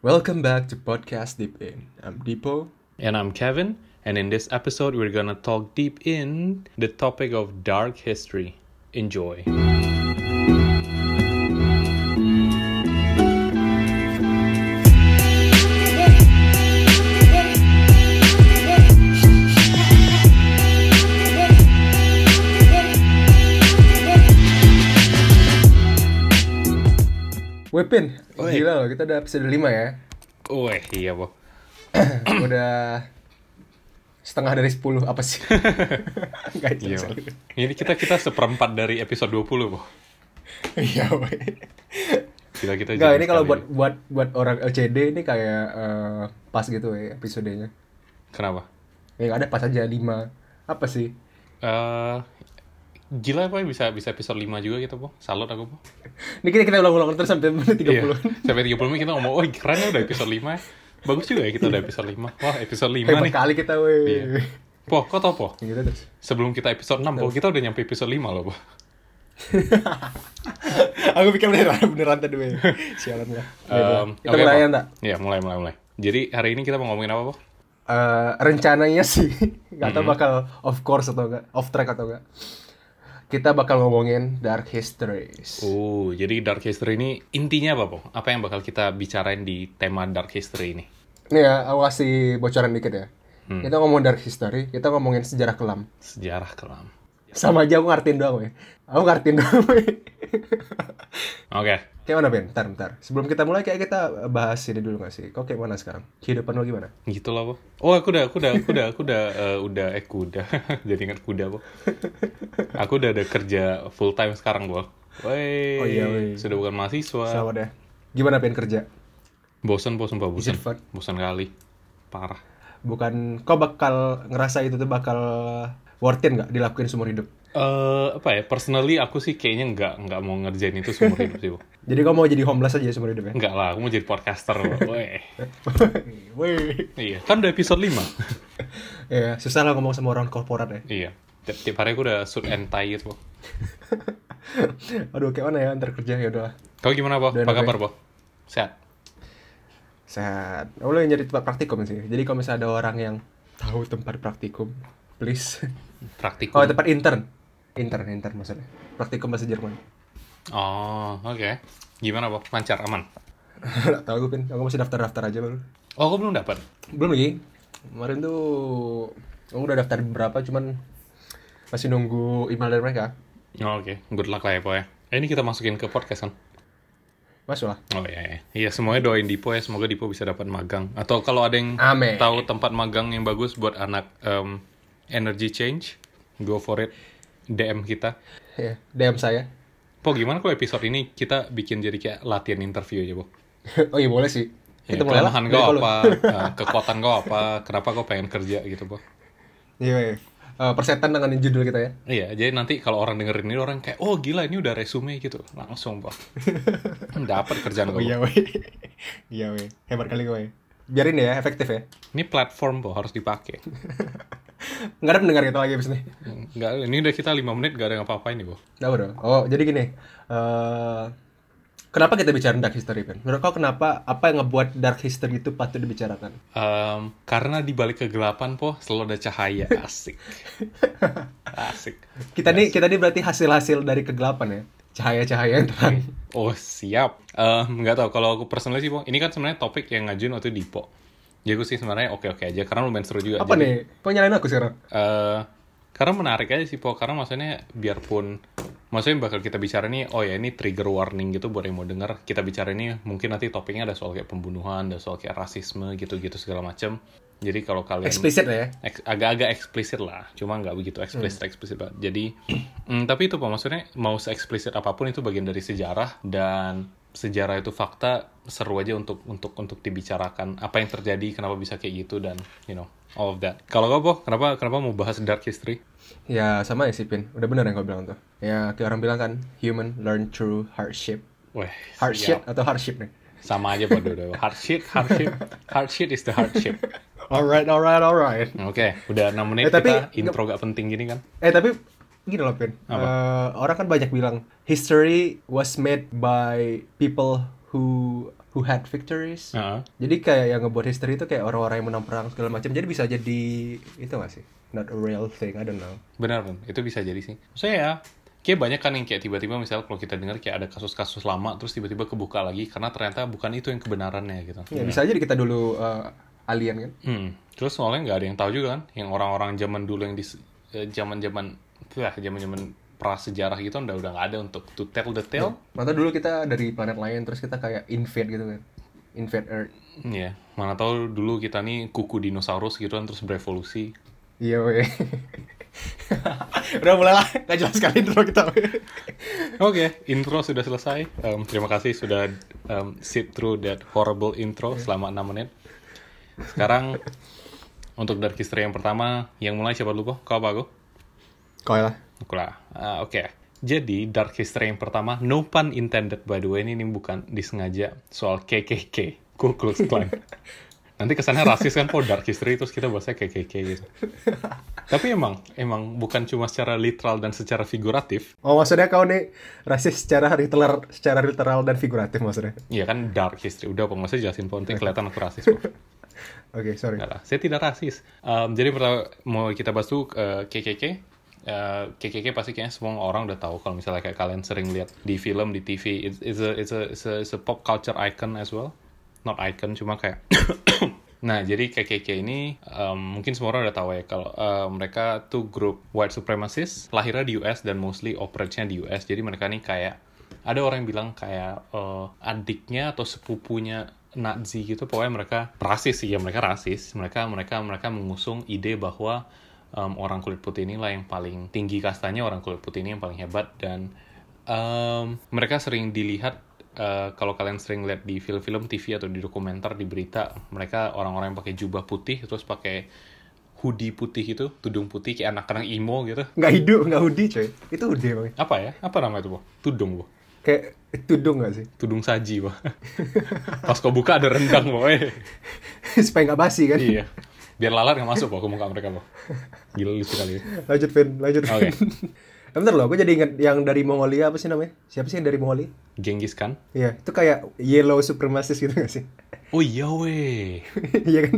Welcome back to Podcast Deep In. I'm Deepo. And I'm Kevin, and in this episode, we're gonna talk deep in the topic of dark history. Enjoy. Wepin, gila loh, kita udah episode 5 ya. Wih, iya, Bo. udah setengah dari 10, apa sih? Iya, jelas. Bo. Ini kita kita seperempat dari episode 20, Bo. Iya, weh. Kita kita jarang ini kalau buat buat buat orang LCD ini kayak eh, pas gitu ya episodenya. Kenapa? Ya ada pas aja 5. Apa sih? Eh, gila apa bisa bisa episode 5 juga gitu, Bo. Salut aku, Bo. Ini kita kita ulang-ulang terus sampai menit 30. Iya. Sampai 30 menit kita ngomong, "Oh, keren ya udah episode 5." ya." Bagus juga ya kita udah episode 5. Wah, episode 5 Hebat nih. kali kita, weh. Iya. Po, kok tau, Po? Gitu terus. Sebelum kita episode 6, Po, kita udah nyampe episode 5 loh, Po. Aku pikir beneran beneran tadi, weh. Sialan ya. Um, kita oke, mulai Po. ya, enggak? Iya, mulai, mulai, mulai. Jadi hari ini kita mau ngomongin apa, Po? Eh, rencananya sih nggak tahu Mhm. bakal off course atau enggak, off track atau enggak. Kita bakal ngomongin dark histories. Oh, jadi dark history ini intinya apa, Po? Apa yang bakal kita bicarain di tema dark history ini? Nih ya, aku kasih bocoran dikit ya. Hmm. Kita ngomong dark history, kita ngomongin sejarah kelam. Sejarah kelam. Sama aja aku ngertiin doang, weh. Aku ngertiin doang, weh. Oke. Kayak mana, Ben? Bentar, bentar. Sebelum kita mulai, kayak kita bahas ini dulu gak sih? Kok kayak mana sekarang? Kehidupan lo gimana? Gitu lah, Po. Oh, aku udah, aku udah, aku udah, aku udah, eh, udah, eh, kuda. jadi ingat kuda, Po. Aku udah ada kerja full time sekarang, Po. Wey, Oh iya, wey. sudah bukan mahasiswa. Sama deh. Gimana, Ben, kerja? Bosan, bosan. it fun? Bosan kali. Parah. Bukan, kau bakal ngerasa itu tuh bakal worth it nggak dilakuin seumur hidup? Eh, apa ya? Personally, aku sih kayaknya nggak, nggak mau ngerjain itu seumur hidup sih. Jadi kau mau jadi homeless aja seumur hidup ya? Enggak lah, aku mau jadi podcaster. Weh. Iya, kan udah episode 5. Ya, susah lah ngomong sama orang korporat ya. Iya. Tiap, tiap hari aku udah suit and tie gitu. Aduh, kayak mana ya antar kerja ya udah. Kau gimana? Udah Apa kabar? Po? Sehat? Sehat. Aku lagi nyari tempat praktikum sih. Jadi kalau misalnya ada orang yang tahu tempat praktikum, please. Praktikum. Oh, tempat intern. Intern, intern maksudnya. Praktikum bahasa Jerman. Oh, oke. Gimana, Po? Lancar, aman? Gak tahu gue, Pin. Aku masih daftar-daftar aja baru. Oh, aku belum dapat. Belum lagi. Kemarin tuh aku udah daftar beberapa cuman masih nunggu email dari mereka. Oh, oke. Good luck lah ya, Po ya. Eh, ini kita masukin ke podcast kan? Masuk lah. Oh iya, iya. Iya, semuanya doain Dipo ya. Semoga Dipo bisa dapat magang. Atau kalau ada yang Amin. tahu tempat magang yang bagus buat anak em, energy change, go for it. DM kita. Ya, DM saya. Po, gimana kalau episode ini kita bikin jadi kayak latihan interview aja, Po? oh iya boleh sih. Ya, Kita mulai lah. kelemahan kau kalau- apa, eh, kekuatan kau apa, kenapa kau pengen kerja gitu, Po? Iya, iya. Eh, persetan dengan judul kita ya. Iya, jadi nanti kalau orang dengerin ini orang kayak, oh gila ini udah resume gitu, langsung Po. Dapat kerjaan Oh kau. iya, weh. iya, weh. Hebat kali gue. Biarin ya, efektif ya. Ini platform Po, harus dipakai. Nggak ada pendengar kita lagi abis ini. Enggak, ini udah kita 5 menit gak ada apa-apain nih, Po. Nggak bro. Oh, jadi gini. eh kenapa kita bicara dark history, Ben? Menurut kau kenapa, apa yang ngebuat dark history itu patut dibicarakan? Em, karena di balik kegelapan, Po, selalu ada cahaya. Asik. Asik. Kita nih, kita nih berarti hasil-hasil dari kegelapan ya. Cahaya-cahaya yang terang. Oh, siap. Nggak tahu kalau aku personally sih, Po. Ini kan sebenarnya topik yang ngajuin waktu di Po. Aku sih sebenarnya oke-oke aja, karena lumayan seru juga. Apa Jadi, nih? Nyalain aku sekarang? eh karena menarik aja sih po karena maksudnya biarpun maksudnya bakal kita bicara nih oh ya ini trigger warning gitu buat yang mau denger kita bicara ini mungkin nanti topiknya ada soal kayak pembunuhan ada soal kayak rasisme gitu-gitu segala macam jadi kalau kalian Eksplisit ya. Agak-agak eksplisit lah cuma nggak begitu eksplisit eksplisit banget jadi mm, tapi itu pak maksudnya mau se-eksplisit apa pun itu bagian dari sejarah dan sejarah itu fakta seru aja untuk untuk untuk dibicarakan apa yang terjadi kenapa bisa kayak gitu dan you know all of that kalau kau po kenapa kenapa mau bahas dark history Ya sama ya sih, Pin. Udah bener yang kau bilang tuh. Ya, kayak orang bilang kan, human learn through hardship. Wah, Hardship siap. atau hardship nih? sama aja pada udah hardship hardship hardship is the hardship Alright, alright, alright. oke udah 6 menit Eh, tapi- kita intro gak penting gini kan Eh tapi gini loh Pin, Apa? Eh, orang kan banyak bilang history was made by people who who had victories. Heeh. Jadi kayak yang ngebuat history itu kayak orang-orang yang menang perang segala macam. Jadi bisa jadi itu gak sih? Not a real thing, I don't know. Benar, Bun. itu bisa jadi sih. Maksudnya ya, kayak banyak kan yang kayak tiba-tiba misalnya kalau kita dengar kayak ada kasus-kasus lama terus tiba-tiba kebuka lagi karena ternyata bukan itu yang kebenarannya gitu. Ya bisa aja kita dulu uh, alien kan. Hmm. Terus soalnya nggak ada yang tahu juga kan, yang orang-orang zaman dulu yang di eh, zaman-zaman ya zaman-zaman prasejarah gitu udah udah nggak ada untuk to tell the tale. Mata dulu kita dari planet lain terus kita kayak invade gitu kan. Invade Earth. Iya, mana tahu dulu kita nih kuku dinosaurus gitu kan terus berevolusi. Iya weh. Udah mulai lah, gak jelas sekali intro kita. Oke, intro sudah selesai. Em, terima kasih sudah em, sit through that horrible intro selama 6 menit. Sekarang untuk Dark History yang pertama, yang mulai siapa dulu, Bo? Kau apa, Go? Kau lah. Aku lah. Ah, Oke. Jadi, Dark History yang pertama, no pun intended by the way, ini, ini bukan disengaja soal KKK, Ku Klux Klan. Nanti kesannya rasis kan, po Dark History, terus kita bahasnya KKK gitu. Tapi emang, emang bukan cuma secara literal dan secara figuratif, Oh maksudnya kau nih rasis secara literal, secara literal dan figuratif maksudnya. Iya kan dark history. Udah, Bang, masa jelasin po, nanti kelihatan aku rasis. Oke sorry. Enggak lah, saya tidak rasis. Em, jadi pertama mau kita bahas tuh eh, KKK. Eh, KKK pasti kayaknya semua orang udah tahu kalau misalnya kayak kalian sering lihat di film, di TV. It's, a, it's, a, it's, a, it's a pop culture icon as well. Not icon, cuma kayak... nah, jadi KKK ini em, mungkin semua orang udah tahu ya kalau eh, mereka tuh grup white supremacists, lahirnya di US dan mostly operate-nya di US. Jadi mereka nih kayak ada orang yang bilang kayak eh, adiknya atau sepupunya Nazi gitu pokoknya mereka rasis sih ya mereka rasis mereka mereka mereka mengusung ide bahwa em, orang kulit putih inilah yang paling tinggi kastanya orang kulit putih ini yang paling hebat dan em, mereka sering dilihat eh, kalau kalian sering lihat di film-film TV atau di dokumenter di berita mereka orang-orang yang pakai jubah putih terus pakai hoodie putih itu tudung putih kayak anak-anak emo gitu Nggak hidup, nggak hoodie coy. Itu hoodie bang. apa ya apa nama itu bu tudung bu Kayak tudung gak sih? tudung saji bu pas kau buka ada rendang eh. Supaya nggak basi kan? iya biar lalat nggak masuk kok ke muka mereka bu gila lucu sekali Lanjut Vin, lanjut. Oke. Eh, Bentar loh, gue jadi inget yang dari Mongolia apa sih namanya? Siapa sih yang dari Mongolia? Genghis Khan Iya, itu kayak yellow supremacist gitu gak sih? oh iya weh Iya kan?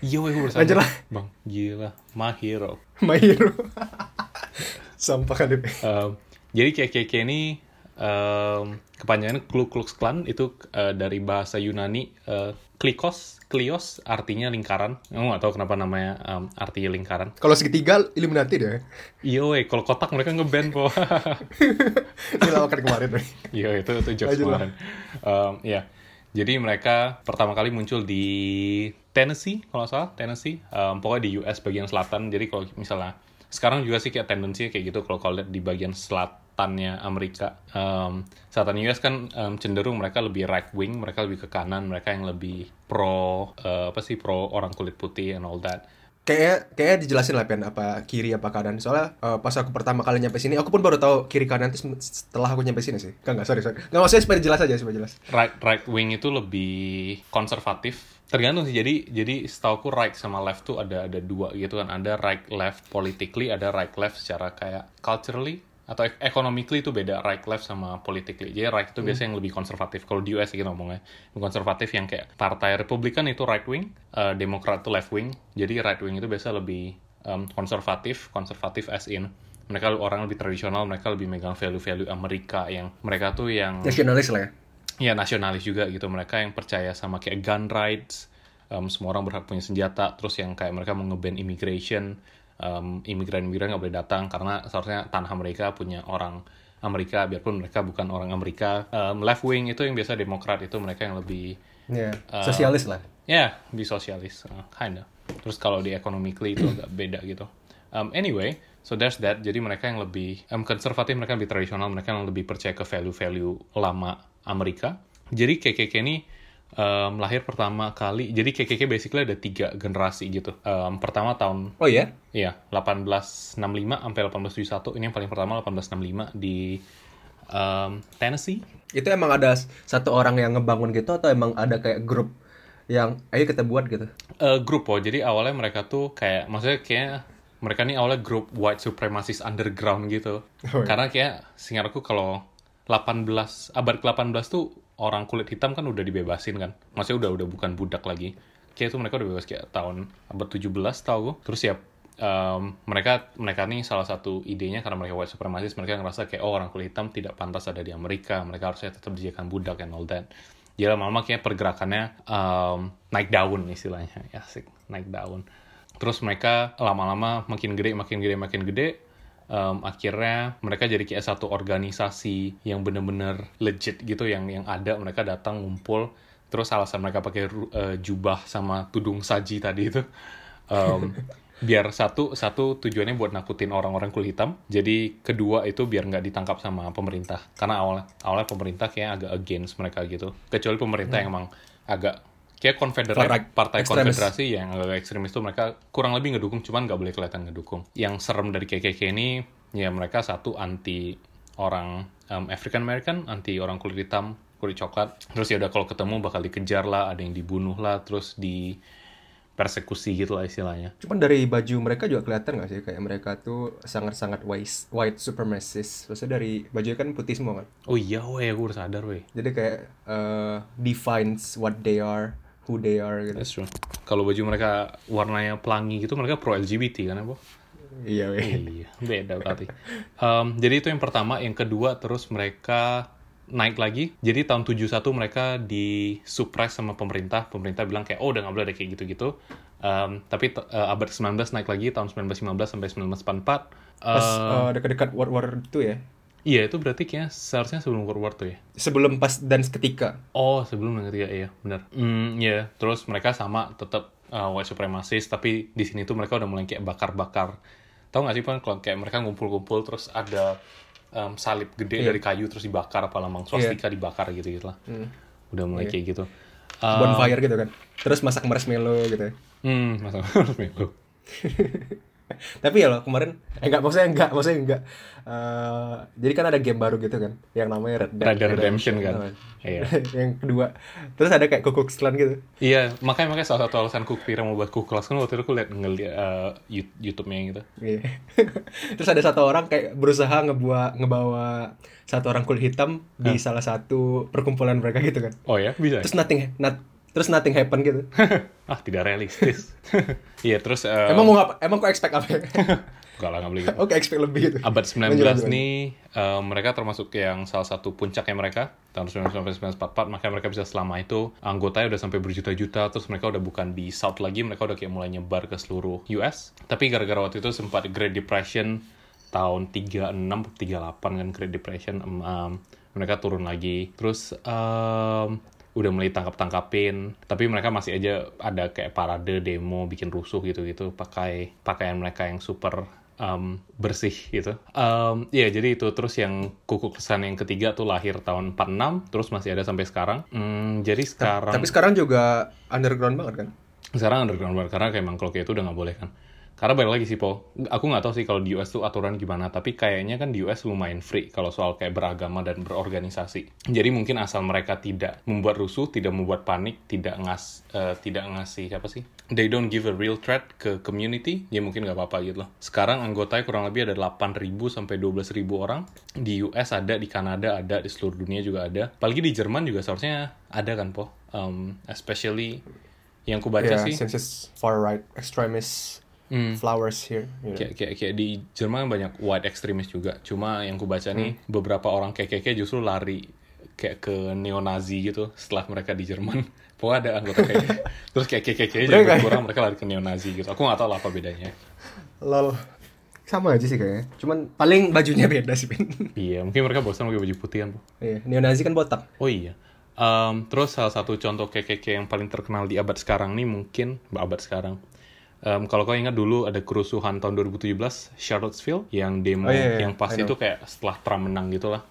iya weh gue bersama Lanjut lah. bang gila my hero My hero. Sampah kan deh. Um, jadi KKK ini um, kepanjangannya Ku Klux Klan itu uh, dari bahasa Yunani uh, klikos, klios artinya lingkaran. Aku nggak tahu kenapa namanya um, artinya lingkaran. Kalau segitiga Illuminati deh. Iya weh, kalau kotak mereka ngeband po. Ini lawakan kemarin. Iya itu itu jokes kemarin. Um, ya, jadi mereka pertama kali muncul di Tennessee kalau salah Tennessee. Um, pokoknya di US bagian selatan. Jadi kalau misalnya sekarang juga sih kayak tendensinya kayak gitu kalau kalau lihat di bagian selatannya Amerika. Um, selatan US kan um, cenderung mereka lebih right wing, mereka lebih ke kanan, mereka yang lebih pro uh, apa sih pro orang kulit putih and all that. Kayaknya, kayaknya dijelasin lah Pian, apa kiri apa kanan. Soalnya eh, pas aku pertama kali nyampe sini, aku pun baru tahu kiri kanan itu setelah aku nyampe sini sih. Enggak, enggak, sorry, sorry. Enggak, maksudnya supaya jelas aja, supaya jelas. right right wing itu lebih konservatif tergantung sih jadi jadi setauku right sama left tuh ada ada dua gitu kan ada right left politically ada right left secara kayak culturally atau ek- economically itu beda right left sama politically. Jadi right itu biasanya yang lebih konservatif. Kalau di US gitu ngomongnya konservatif yang kayak partai Republikan itu right wing eh, Demokrat itu left wing. Jadi right wing itu biasa lebih em, konservatif konservatif as in mereka orang lebih tradisional mereka lebih megang value-value Amerika yang mereka tuh yang Nasionalis lah ya. ya nasionalis juga gitu. Mereka yang percaya sama kayak gun rights em, semua orang berhak punya senjata. Terus yang kayak mereka mau ngeban immigration em, imigran-imigran nggak boleh datang karena seharusnya tanah mereka punya orang Amerika biarpun mereka bukan orang Amerika. Em, left wing itu yang biasa demokrat itu mereka yang lebih Iya, sosialis lah. ya di sosialis uh, kinda. Terus kalau di economically itu agak beda gitu. Um, anyway so there's that. Jadi mereka yang lebih um, konservatif mereka lebih tradisional mereka yang lebih percaya ke value-value lama Amerika. Jadi KKK ini um, lahir pertama kali jadi KKK basically ada tiga generasi gitu um, pertama tahun Oh iya? Iya, 1865 sampai 1871. Ini yang paling pertama 1865 di um, Tennessee. Itu emang ada satu orang yang ngebangun gitu atau emang ada kayak grup yang ayo kita buat gitu? Eh, grup oh, jadi awalnya mereka tuh kayak, maksudnya kayak mereka nih awalnya grup white supremacist underground gitu. Oh, iya. Karena kayak, seingat aku kalau 18, abad ke-18 tuh orang kulit hitam kan udah dibebasin kan? Maksudnya udah udah bukan budak lagi. Kayak itu mereka udah bebas kayak tahun abad 17 tau gue terus ya um, mereka mereka nih salah satu idenya karena mereka white supremacist mereka ngerasa kayak oh orang kulit hitam tidak pantas ada di Amerika. Mereka harusnya tetap dijadikan budak and all that. Jadi lama-lama kayak pergerakannya um, naik daun istilahnya. Ya asik naik daun. Terus mereka lama-lama makin gede makin gede makin gede um, akhirnya mereka jadi kayak satu organisasi yang bener-bener legit gitu yang yang ada. Mereka datang ngumpul terus alasan mereka pakai uh, jubah sama tudung saji tadi itu um, biar satu satu tujuannya buat nakutin orang-orang kulit hitam. Jadi kedua itu biar nggak ditangkap sama pemerintah. Karena awalnya awalnya pemerintah kayak agak against mereka gitu. Kecuali pemerintah hmm. yang emang agak kayak konfederasi partai extremis. konfederasi yang agak ekstremis itu mereka kurang lebih ngedukung cuman nggak boleh kelihatan ngedukung yang serem dari KKK ini ya mereka satu anti orang um, African American anti orang kulit hitam kulit coklat terus ya udah kalau ketemu bakal dikejar lah ada yang dibunuh lah terus di persekusi gitu lah istilahnya. Cuman dari baju mereka juga kelihatan gak sih kayak mereka tuh sangat-sangat white, white supremacist. Maksudnya dari baju kan putih semua kan. Oh iya weh, aku udah sadar weh. Jadi kayak uh, defines what they are, who they are gitu. That's true. Kalau baju mereka warnanya pelangi gitu mereka pro LGBT kan apa? Iya weh. Iya, beda berarti. um, jadi itu yang pertama, yang kedua terus mereka naik lagi. Jadi tahun 71 mereka suppress sama pemerintah. Pemerintah bilang kayak, oh udah nggak boleh ada kayak gitu-gitu. Um, tapi uh, abad 19 naik lagi tahun 1915 sampai 1944. Pas uh, uh, dekat-dekat World War itu ya? Iya, itu berarti kayaknya seharusnya sebelum World War II ya? Sebelum pas dan ketika. Oh, sebelum dan ketika, iya, benar. Hmm, iya. Yeah. Terus mereka sama tetap uh, white supremacist, tapi di sini tuh mereka udah mulai kayak bakar-bakar. Tahu nggak sih, Pan, kalau kayak mereka ngumpul-ngumpul terus ada um, salib gede yeah. dari kayu terus dibakar apa lambang swastika yeah. dibakar gitu gitu lah mm. udah mulai yeah. kayak gitu uh, bonfire gitu kan terus masak marshmallow gitu hmm masak marshmallow tapi ya loh kemarin eh enggak maksudnya enggak maksudnya enggak. Uh, jadi kan ada game baru gitu kan yang namanya Red Dead, Red Dead Redemption, Redemption. kan. Iya. yang kedua. Terus ada kayak Ku Klux Klan gitu. Iya makanya makanya salah satu alasan Ku Pira mau buat Ku Klux Klan waktu itu aku lihat ngeliat uh, YouTube-nya gitu iya. Terus ada satu orang kayak berusaha ngebawa ngebawa satu orang kulit hitam huh? di salah satu perkumpulan mereka gitu kan. Oh ya bisa terus nothing not terus nothing happen gitu ah tidak realistis iya terus uh, emang mau ngapa emang kok expect apa ya? Gak lah, gak boleh gitu. Oke, okay, expect lebih gitu. Abad 19 Menjelang, nih, uh, mereka termasuk yang salah satu puncaknya mereka. Tahun 1944, makanya mereka bisa selama itu. Anggotanya udah sampai berjuta-juta, terus mereka udah bukan di South lagi, mereka udah kayak mulai nyebar ke seluruh US. Tapi gara-gara waktu itu sempat Great Depression, tahun 36, 38 kan Great Depression, um, um, mereka turun lagi. Terus, um, udah mulai tangkap-tangkapin. Tapi mereka masih aja ada kayak parade demo bikin rusuh gitu-gitu pakai pakaian mereka yang super um, bersih gitu. Um, ya yeah, jadi itu. Terus yang kuku kesan yang ketiga tuh lahir tahun 46 terus masih ada sampai sekarang. Hmm, jadi sekarang tapi sekarang juga underground banget kan? Sekarang underground banget karena kayak emang kalau kayak itu udah nggak boleh kan karena balik lagi sih Po, aku nggak tahu sih kalau di US tuh aturan gimana, tapi kayaknya kan di US lumayan free kalau soal kayak beragama dan berorganisasi. Jadi mungkin asal mereka tidak membuat rusuh, tidak membuat panik, tidak ngas, uh, tidak ngasih apa sih? They don't give a real threat ke community, ya mungkin nggak apa-apa gitu loh. Sekarang anggotanya kurang lebih ada 8.000 sampai 12.000 orang. Di US ada, di Kanada ada, di seluruh dunia juga ada. Apalagi di Jerman juga seharusnya ada kan Po. Um, especially yang kubaca yeah, sih. Since far right extremists mm. flowers here. You know. kayak, kayak kayak di Jerman banyak white extremist juga. Cuma yang ku baca mm. nih hmm. beberapa orang KKK justru lari kayak ke neo-Nazi gitu setelah mereka di Jerman. Pokoknya ada anggota kayak gitu. Terus kayak KKK juga kurang mereka lari ke neo-Nazi gitu. Aku gak tahu lah apa bedanya. Lol. Sama aja sih kayaknya. Cuman paling bajunya beda sih, Pin. iya, mungkin mereka bosan pakai baju putih kan, Iya, neo-Nazi kan botak. Oh iya. Um, terus salah satu contoh KKK yang paling terkenal di abad sekarang nih mungkin abad sekarang Um, kalau kau ingat dulu ada kerusuhan tahun 2017 Charlottesville yang demo oh, iya, iya. yang pas itu kayak setelah Trump menang gitu lah.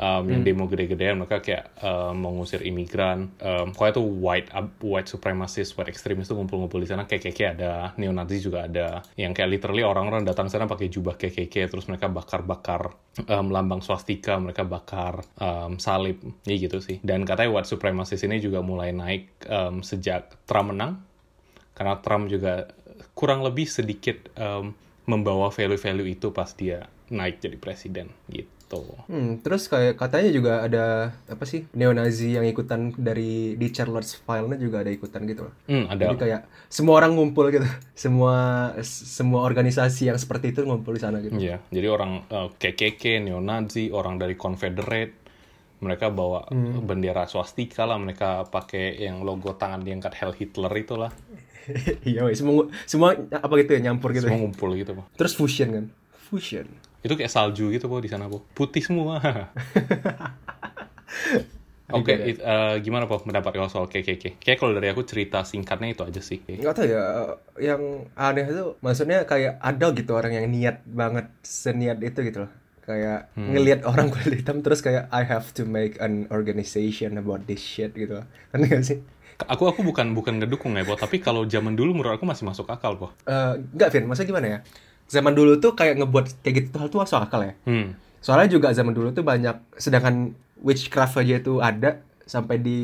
Um, hmm. yang demo gede-gedean mereka kayak um, mau ngusir imigran. Um, itu white white supremacist, white extremist itu ngumpul-ngumpul di sana. KKK ada, neo-Nazi juga ada. Yang kayak literally orang-orang datang sana pakai jubah KKK terus mereka bakar-bakar um, lambang swastika, mereka bakar um, salib, ya gitu sih. Dan katanya white supremacist ini juga mulai naik um, sejak Trump menang karena Trump juga kurang lebih sedikit um, membawa value-value itu pas dia naik jadi presiden gitu. Hmm, terus kayak katanya juga ada apa sih neo-Nazi yang ikutan dari di Charlotte's File-nya juga ada ikutan gitu loh. Hmm, ada. Jadi kayak semua orang ngumpul gitu, semua semua organisasi yang seperti itu ngumpul di sana gitu. Iya, jadi orang eh, KKK, neo-Nazi, orang dari Confederate, mereka bawa Hmm. bendera swastika lah, mereka pakai yang logo tangan diangkat Heil Hitler itulah. Iya, weh, semua semua apa gitu ya nyampur gitu. Semua ya. ngumpul gitu, Po. Terus fusion kan, fusion. Itu kayak salju gitu, Po, di sana, Po. Putih semua. Oke, Iya, it- eh, gimana, Po, pendapat kau soal KKK? Kayak kalau dari aku cerita singkatnya itu aja sih. Nggak tahu ya, yang aneh itu maksudnya kayak ada gitu orang yang niat banget seniat itu gitu loh. Kayak ngelihat orang kulit hitam terus kayak I have to make an organization about this shit gitu. Kan gak sih? Aku aku bukan bukan ngedukung ya, Po, tapi kalau zaman dulu menurut aku masih masuk akal, Po. Eh, nggak, Vin, maksudnya gimana ya? Zaman dulu tuh kayak ngebuat kayak gitu hal tuh masuk akal ya. Hmm. Soalnya juga zaman dulu tuh banyak, sedangkan witchcraft aja itu ada sampai di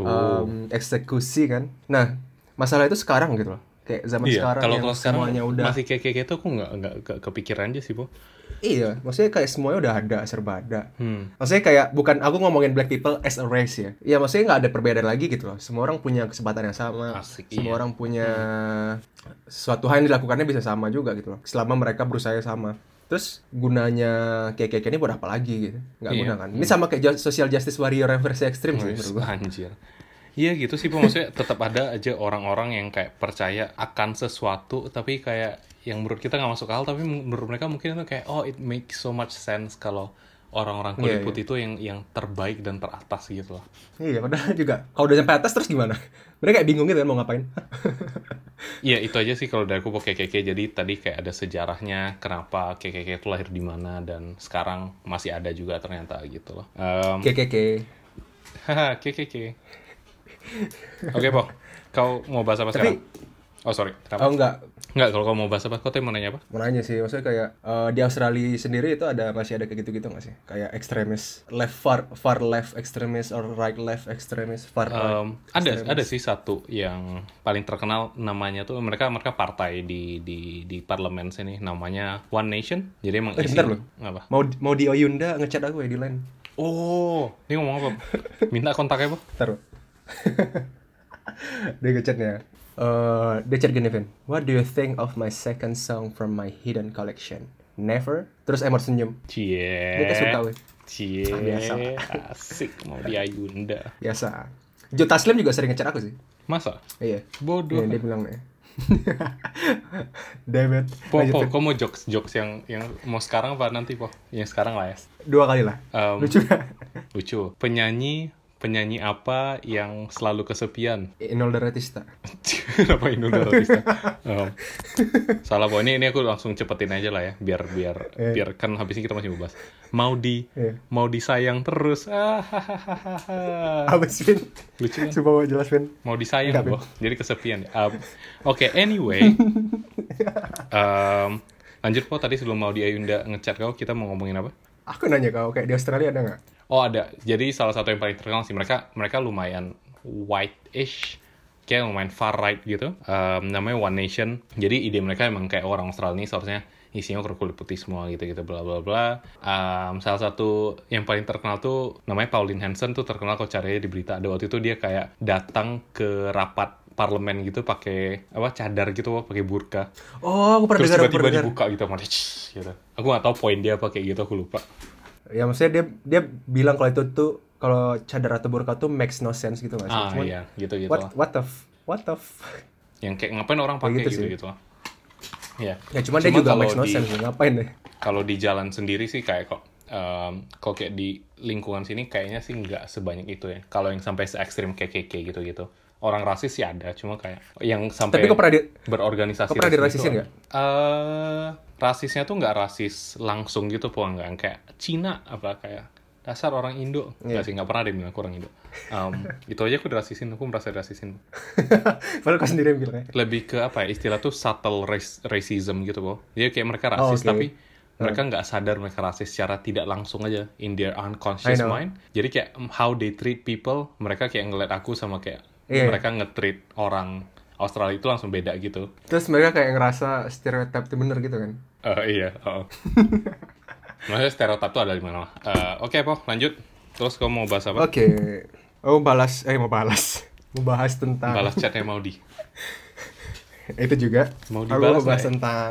Oh. em, eksekusi kan. Nah, masalah itu sekarang gitu loh. Kayak zaman Iya, sekarang kalau yang kalau sekarang semuanya udah masih KKK itu aku nggak nggak ke- kepikiran aja sih, Po. Iya, maksudnya kayak semuanya udah ada, serba ada. Hmm. Maksudnya kayak bukan aku ngomongin black people as a race ya. Iya, maksudnya nggak ada perbedaan lagi gitu loh. Semua orang punya kesempatan yang sama. Asik, Semua iya. orang punya sesuatu hal yang dilakukannya bisa sama juga gitu loh. Selama mereka berusaha sama. Terus gunanya kayak kayak ini buat apa lagi gitu? Nggak Iya. guna kan? Ini sama kayak social justice warrior yang versi ekstrim sih menurut gua. Anjir. Iya gitu sih. Maksudnya tetap ada aja orang-orang yang kayak percaya akan sesuatu, tapi kayak yang menurut kita nggak masuk akal, tapi menurut mereka mungkin itu kayak, oh it makes so much sense kalau orang-orang kulit Iya, iya. putih itu yang yang terbaik dan teratas gitu loh. Iya, padahal juga kalau udah sampai atas terus gimana? Mereka kayak bingung gitu kan mau ngapain. Iya itu aja sih kalau dari aku pakai KKK. Jadi tadi kayak ada sejarahnya kenapa KKK itu lahir di mana dan sekarang masih ada juga ternyata gitu loh. Kayak kayak Haha, KKK. Oke, Po. Kau mau bahas apa Tapi- sekarang? Oh, sorry. Kenapa? Oh enggak, Enggak, kalau kau mau bahas apa, kau tadi mau nanya apa? mau nanya sih maksudnya kayak eh, di Australia sendiri itu ada masih ada kayak gitu-gitu nggak sih kayak ekstremis left far far left ekstremis or right left ekstremis far right Em, ada ada sih satu yang paling terkenal namanya tuh mereka mereka partai di di di parlemen sini namanya One Nation. Jadi emang Eh, isi bentar loh. apa? mau mau di Oyunda ngechat aku ya di line Oh, ini ngomong apa? Minta kontaknya, Po? taruh dia ngechatnya eh dia chat gini Vin what do you think of my second song from my hidden collection never terus Emor senyum Cie. dia kan suka weh Cie. Ah, biasa. Asik mau di Ayunda. biasa Jo Taslim juga sering ngechat aku sih Masa? iya Bodoh. Iya, dia bilang nih David Po, lanjut, po, kau mau jokes jokes yang yang mau sekarang apa nanti po? Yang sekarang lah ya. dua kali lah Em, lucu lucu. Penyanyi penyanyi apa yang selalu kesepian? Inul Daratista Kenapa Inul Daratista? Em, salah po. Ini ini aku langsung cepetin aja lah ya, biar biar Eh. biar kan habis ini kita masih bahas. Mau di Iya. mau disayang terus. Ah, apa sih Vin? Lucu kan? Mau jelas Vin mau disayang Enggak, boh jadi kesepian ya. Um, oke anyway um, lanjut po tadi sebelum mau di Ayunda ngechat kau kita mau ngomongin apa Aku nanya kau kayak di Australia ada nggak? Oh ada. Jadi salah satu yang paling terkenal sih mereka mereka lumayan white-ish kayak lumayan far right gitu. Um, namanya One Nation. Jadi ide mereka emang kayak orang Australia ini seharusnya isinya kulit putih semua gitu gitu bla bla bla. Um, salah satu yang paling terkenal tuh namanya Pauline Hanson tuh terkenal kok caranya di berita. Ada waktu itu dia kayak datang ke rapat parlemen gitu pakai apa cadar gitu pakai burka. Oh, aku pernah terus dengar, tiba-tiba dibuka gitu gitu. Aku nggak tahu poin dia apa kayak gitu aku lupa Ya maksudnya dia dia bilang kalau itu tuh kalau cadar atau burka tuh makes no sense gitu nggak sih? ah Cuman, iya gitu gitu what what the f- what the f? Yang kayak ngapain orang Kayak pakai gitu gitu gitu, ya Ya cuman dia Cuma juga makes no di- sense ngapain deh? kalau di jalan sendiri sih kayak kok em, kalau kayak di lingkungan sini kayaknya sih nggak sebanyak itu ya. Kalau yang sampai se ekstrim kayak KK gitu gitu orang rasis sih ada cuma kayak yang sampai Tapi kau pernah di berorganisasi kau pernah rasis dirasisin itu nggak? eh rasisnya tuh nggak rasis langsung gitu po nggak. Kayak Cina apa kayak dasar orang Indo. Nggak sih nggak pernah ada yang bilang aku orang Indo. Em, itu aja aku dirasisin aku merasa dirasisin. Padahal kau sendiri yang bilang ya. lebih ke apa ya istilah tuh subtle race- racism gitu po jadi kayak mereka Oh, rasis oke. tapi mereka nggak sadar mereka rasis secara tidak langsung aja in their unconscious mind. Jadi kayak um, how they treat people mereka kayak ngeliat aku sama kayak Iya. mereka nge-treat orang Australia itu langsung beda gitu Terus mereka kayak ngerasa stereotip itu bener gitu kan? Eh, iya oh. Maksudnya stereotip tuh ada di mana? Eh, Oke, Po, lanjut. Terus kamu mau bahas apa? Oke. Oh, balas eh mau balas. Mau bahas tentang Balas chatnya Maudi. itu juga. Mau Aku dibalas mau bahas ya? tentang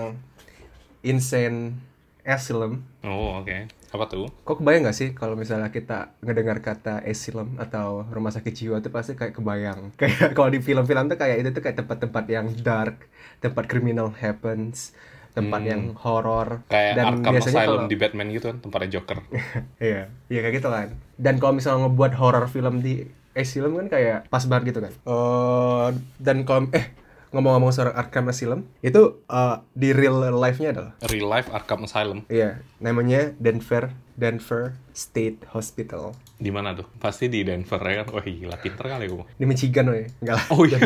insane asylum. Oh, oke. Apa tuh? Kok kebayang gak sih kalau misalnya kita ngedengar kata asylum atau rumah sakit jiwa itu pasti kayak kebayang. Kayak kalau di film-film tuh kayak itu tuh kayak tempat-tempat yang dark, tempat criminal happens, tempat Hmm. yang horor Kayak Arkham Asylum kalau- di Batman gitu kan, tempatnya Joker. Iya, iya kayak gitu kan. Dan kalau misalnya ngebuat horror film di Asylum kan kayak pas banget gitu kan. Eh dan kalau eh ngomong-ngomong soal Arkham Asylum itu eh, di real life-nya adalah Real Life Arkham Asylum. iya namanya Denver Denver State Hospital Di mana tuh? Pasti di Denver ya kan? Wah gila, pinter kali kamu. di Michigan woy. enggak lah Oh iya,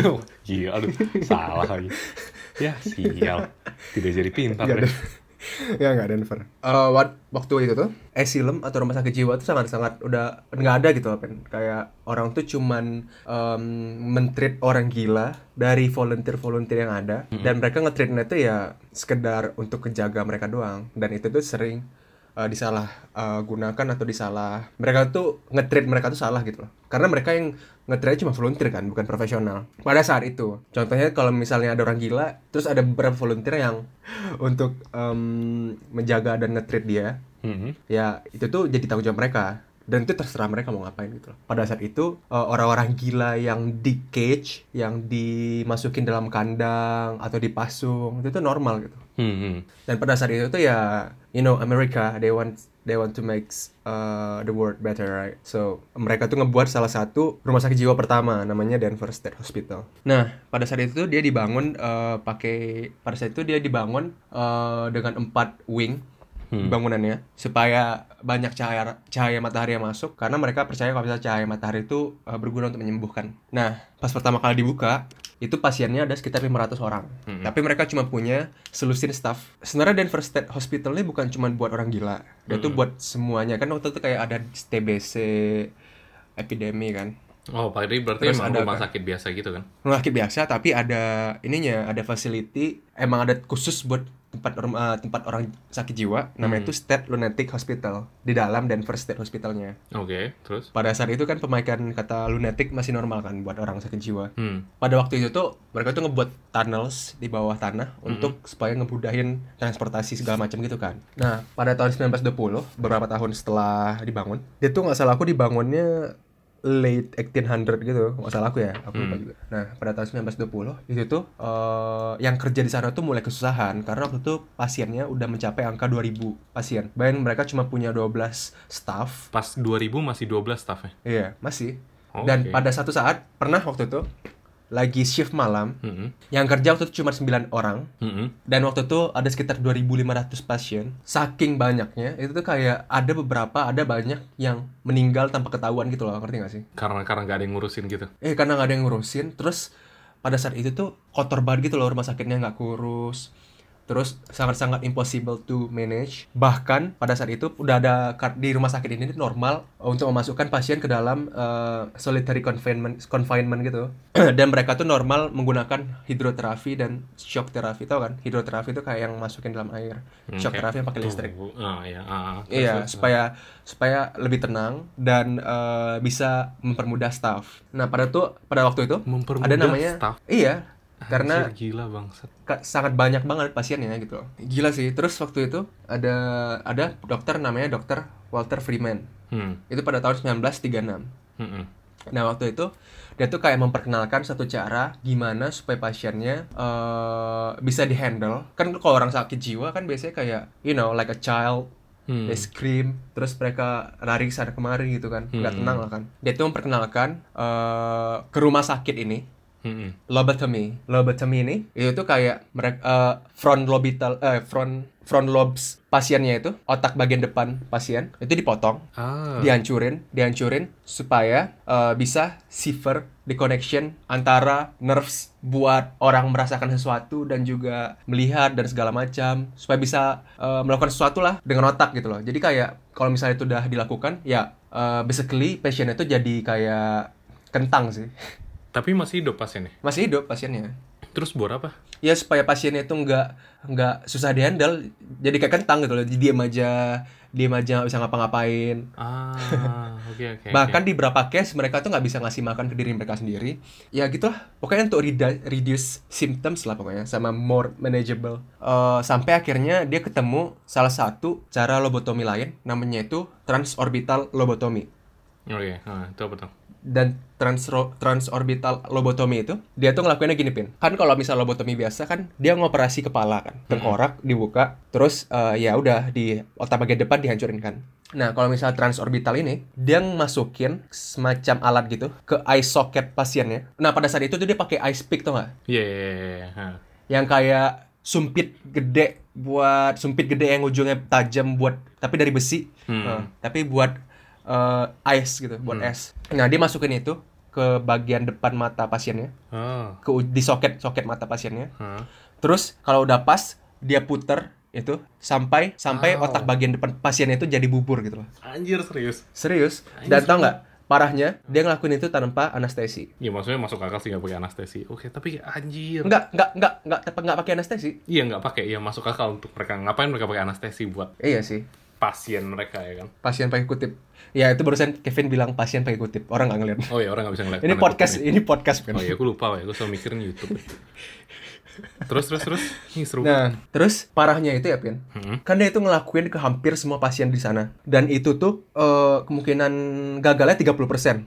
iya, aduh, salah lagi. Ya, sial. Tidak jadi pintar. Den- ya nggak Denver. Eh, wat- waktu itu tuh asylum atau rumah sakit jiwa tuh sangat-sangat udah nggak ada gitu Pen. kayak orang tuh cuman em, mentreat orang gila dari volunteer-volunteer yang ada. Dan mereka ngetreatnya tuh ya sekedar untuk kejaga mereka doang. Dan itu tuh sering eh, disalah eh, gunakan atau disalah mereka tuh ngetreat mereka tuh salah gitu loh karena mereka yang ngetreat cuma volunteer kan bukan profesional pada saat itu contohnya kalau misalnya ada orang gila terus ada beberapa volunteer yang untuk em, menjaga dan ngetreat dia Mhm. ya itu tuh jadi tanggung jawab mereka dan itu terserah mereka mau ngapain gitu loh. Pada saat itu eh, orang-orang gila yang di cage, yang dimasukin dalam kandang atau dipasung itu tuh normal gitu. Mhm. Dan pada saat itu tuh ya you know America they want they want to make uh, the world better right. So mereka tuh ngebuat salah satu rumah sakit jiwa pertama namanya Denver State Hospital. Nah pada saat itu dia dibangun eh, pakai pada saat itu dia dibangun eh, dengan empat wing Hmm. bangunannya supaya banyak cahaya cahaya matahari yang masuk karena mereka percaya kalau misalnya cahaya matahari itu uh, berguna untuk menyembuhkan. Nah, pas pertama kali dibuka itu pasiennya ada sekitar 500 orang. Hmm. Tapi mereka cuma punya selusin staff. Sebenarnya Denver State Hospital ini bukan cuma buat orang gila. Dia tuh buat semuanya. Kan waktu itu kayak ada TBC epidemi kan. Oh, Pak Ri berarti Terus emang ada rumah kan? sakit biasa gitu kan? Rumah sakit biasa tapi ada ininya, ada facility emang ada khusus buat tempat rumah tempat orang sakit jiwa namanya itu State Lunatic Hospital di dalam Denver State Hospitalnya. Oke, terus? Pada saat itu kan pemakaian kata lunatic masih normal kan buat orang sakit jiwa. Hmm. Pada waktu itu tuh mereka tuh ngebuat tunnels di bawah tanah untuk supaya ngemudahin transportasi segala macam gitu kan. Nah, pada tahun 1920, beberapa tahun setelah dibangun, dia tuh nggak salah aku dibangunnya late 1800 gitu, nggak salah aku ya, aku lupa juga. Nah, pada tahun 1920 itu tuh eh, yang kerja di sana tuh mulai kesusahan karena waktu itu pasiennya udah mencapai angka 2000 pasien. Bayangin mereka cuma punya 12 staff Pas 2000 masih 12 staffnya. Iya, masih. Oh, Dan oke. pada satu saat pernah waktu itu lagi shift malam Mhm. yang kerja waktu itu cuma 9 orang Mhm. dan waktu itu ada sekitar 2500 pasien. Saking banyaknya itu tuh kayak ada beberapa ada banyak yang meninggal tanpa ketahuan gitu loh, ngerti gak sih? Karena karena nggak ada yang ngurusin gitu. Eh karena nggak ada yang ngurusin, terus pada saat itu tuh kotor banget gitu loh rumah sakitnya nggak kurus. Terus sangat-sangat impossible to manage. Bahkan pada saat itu udah ada di rumah sakit ini normal untuk memasukkan pasien ke dalam eh, solitary confinement confinement gitu. dan mereka tuh normal menggunakan hidroterapi dan shock terapi tau kan? Hidroterapi itu kayak yang masukin dalam air. Shock Oke. terapi yang pakai listrik. Tuh, Ah, ya. Ah, terus, Iya, terus. supaya supaya lebih tenang dan eh, bisa mempermudah staff. Nah, pada tuh pada waktu itu Mempermudah ada namanya staff. Iya, karena Anjir, gila bangsat. sangat banyak banget pasiennya gitu. loh. Gila sih. Terus waktu itu ada ada dokter namanya dokter Walter Freeman. Hmm. Itu pada tahun 1936. Mhm. Nah, waktu itu dia tuh kayak memperkenalkan satu cara gimana supaya pasiennya eh, bisa dihandle. Kan kalau orang sakit jiwa kan biasanya kayak you know like a child Hmm. They scream, terus mereka lari sana kemari gitu kan, nggak Hmm. tenang lah kan. Dia tuh memperkenalkan eh, ke rumah sakit ini, Mhm. lobotomy. Lobotomy ini itu tuh kayak mereka front lobital, eh front front lobes pasiennya itu otak bagian depan pasien itu dipotong, Ah. dihancurin, dihancurin supaya eh, bisa sever the connection antara nerves buat orang merasakan sesuatu dan juga melihat dan segala macam supaya bisa eh, melakukan sesuatu lah dengan otak gitu loh. Jadi kayak kalau misalnya itu udah dilakukan ya eh, basically pasien itu jadi kayak kentang sih. Tapi masih hidup pasiennya. Masih hidup pasiennya. Terus buat apa? ya supaya pasiennya itu nggak nggak susah dihandle jadi kayak kentang gitu loh diam aja diam aja nggak bisa ngapa-ngapain Ah, oke oke. bahkan di beberapa case mereka tuh nggak bisa ngasih makan ke diri mereka sendiri ya gitu lah pokoknya untuk reduce symptoms lah pokoknya sama more manageable Eh, sampai akhirnya dia ketemu salah satu cara lobotomi lain namanya itu transorbital lobotomy Oh iya, ah, itu apa tuh? Dan transro, transorbital lobotomi itu dia tuh ngelakuinnya gini pin kan kalau misal lobotomi biasa kan dia ngoperasi kepala kan tengkorak dibuka terus eh, ya udah di otak bagian depan dihancurin kan nah kalau misal transorbital ini dia masukin semacam alat gitu ke eye socket pasiennya nah pada saat itu tuh dia pakai ice pick tuh nggak Iya, iya, iya, iya. ah. yang kayak sumpit gede buat sumpit gede yang ujungnya tajam buat tapi dari besi Hmm. Eh, tapi buat eh, ice gitu buat es nah dia masukin itu ke bagian depan mata pasiennya Oh. ke di soket soket mata pasiennya ah. terus kalau udah pas dia puter itu sampai sampai Wow. otak bagian depan pasiennya itu jadi bubur gitu loh Anjir serius. serius dan tau nggak parahnya dia ngelakuin itu tanpa anestesi Ya maksudnya masuk akal sih nggak pakai anestesi. Oke, tapi anjir. nggak nggak nggak nggak nggak pakai anestesi Iya nggak pakai, iya masuk akal untuk mereka. Ngapain mereka pakai anestesi buat iya sih pasien mereka ya kan? pasien pakai kutip ya itu barusan Kevin bilang pasien pakai kutip orang nggak ngeliat Oh iya orang nggak bisa ngeliat. ini podcast kutipnya. ini podcast kan Oh iya, aku lupa ya. Aku selalu mikirin YouTube. terus terus terus. Ini seru. nah terus parahnya itu ya Pin Hmm. kan dia itu ngelakuin ke hampir semua pasien di sana dan itu tuh eh, kemungkinan gagalnya 30%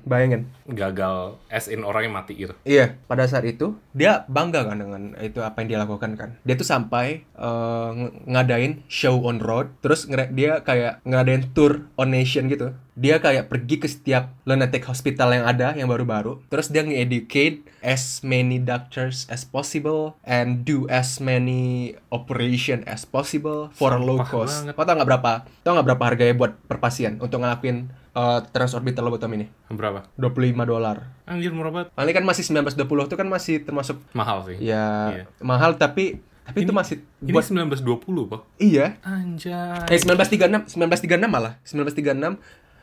bayangin Gagal as in orangnya mati gitu. Iya, pada saat itu dia bangga kan dengan itu apa yang dia lakukan kan. Dia tuh sampai ng- ngadain show on road, terus dia kayak ngadain tour on nation gitu. Dia kayak pergi ke setiap lunatic hospital yang ada yang baru-baru, terus dia nge-educate as many doctors as possible and do as many operation as possible for a low Sampah cost. banget. Kau tau nggak berapa? Tau nggak berapa harganya buat per pasien untuk ngelakuin eh, transorbital lobotomy ini? Berapa? 25 dolar. Anjir murah banget. Paling kan masih 1920 itu kan masih termasuk Mahal sih. ya Iya. mahal tapi tapi itu masih Ini buat 1920 kok. iya. Anjay. Eh 1936 1936 malah. 1936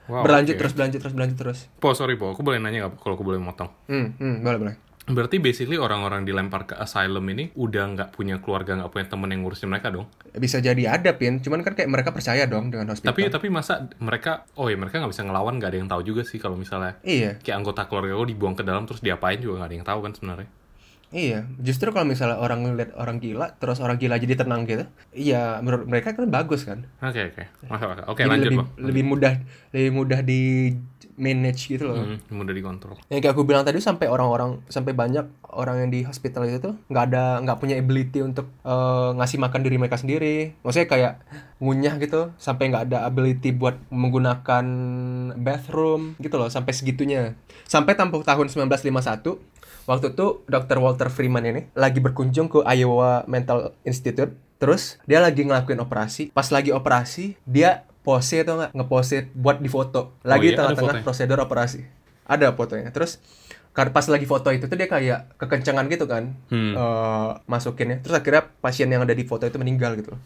Wow, berlanjut oke. terus berlanjut terus berlanjut terus. Po, sorry Po, aku boleh nanya nggak kalau aku boleh motong? Hmm, hmm, boleh boleh. Berarti basically orang-orang dilempar ke asylum ini udah nggak punya keluarga, nggak punya temen yang ngurusin mereka dong? Bisa jadi ada pin, cuman kan kayak mereka percaya dong dengan hospital. Tapi tapi masa mereka, oh ya mereka nggak bisa ngelawan, nggak ada yang tahu juga sih kalau misalnya iya, kayak anggota keluarga gue dibuang ke dalam terus diapain juga nggak ada yang tahu kan sebenarnya. Iya. Justru kalau misalnya orang ngeliat orang gila, terus orang gila jadi tenang gitu, iya menurut mereka kan bagus kan. Oke oke, masuk akal. Oke jadi lanjut lebih Po. lebih mudah lebih mudah di manage gitu loh. Hmm, mudah dikontrol. Yang kayak aku bilang tadi sampai orang-orang sampai banyak orang yang di hospital itu tuh nggak ada nggak punya ability untuk eh, ngasih makan diri mereka sendiri. Maksudnya kayak ngunyah gitu sampai nggak ada ability buat menggunakan bathroom gitu loh sampai segitunya. Sampai tampuk tahun 1951 waktu itu Dr. Walter Freeman ini lagi berkunjung ke Iowa Mental Institute. Terus dia lagi ngelakuin operasi. Pas lagi operasi dia pose atau nggak ngepose buat difoto. Lagi iya, ada tengah-tengah prosedur operasi ada fotonya terus kan pas lagi foto itu tuh dia kayak kekencangan gitu kan Hmm. eh, masukinnya terus akhirnya pasien yang ada di foto itu meninggal gitu loh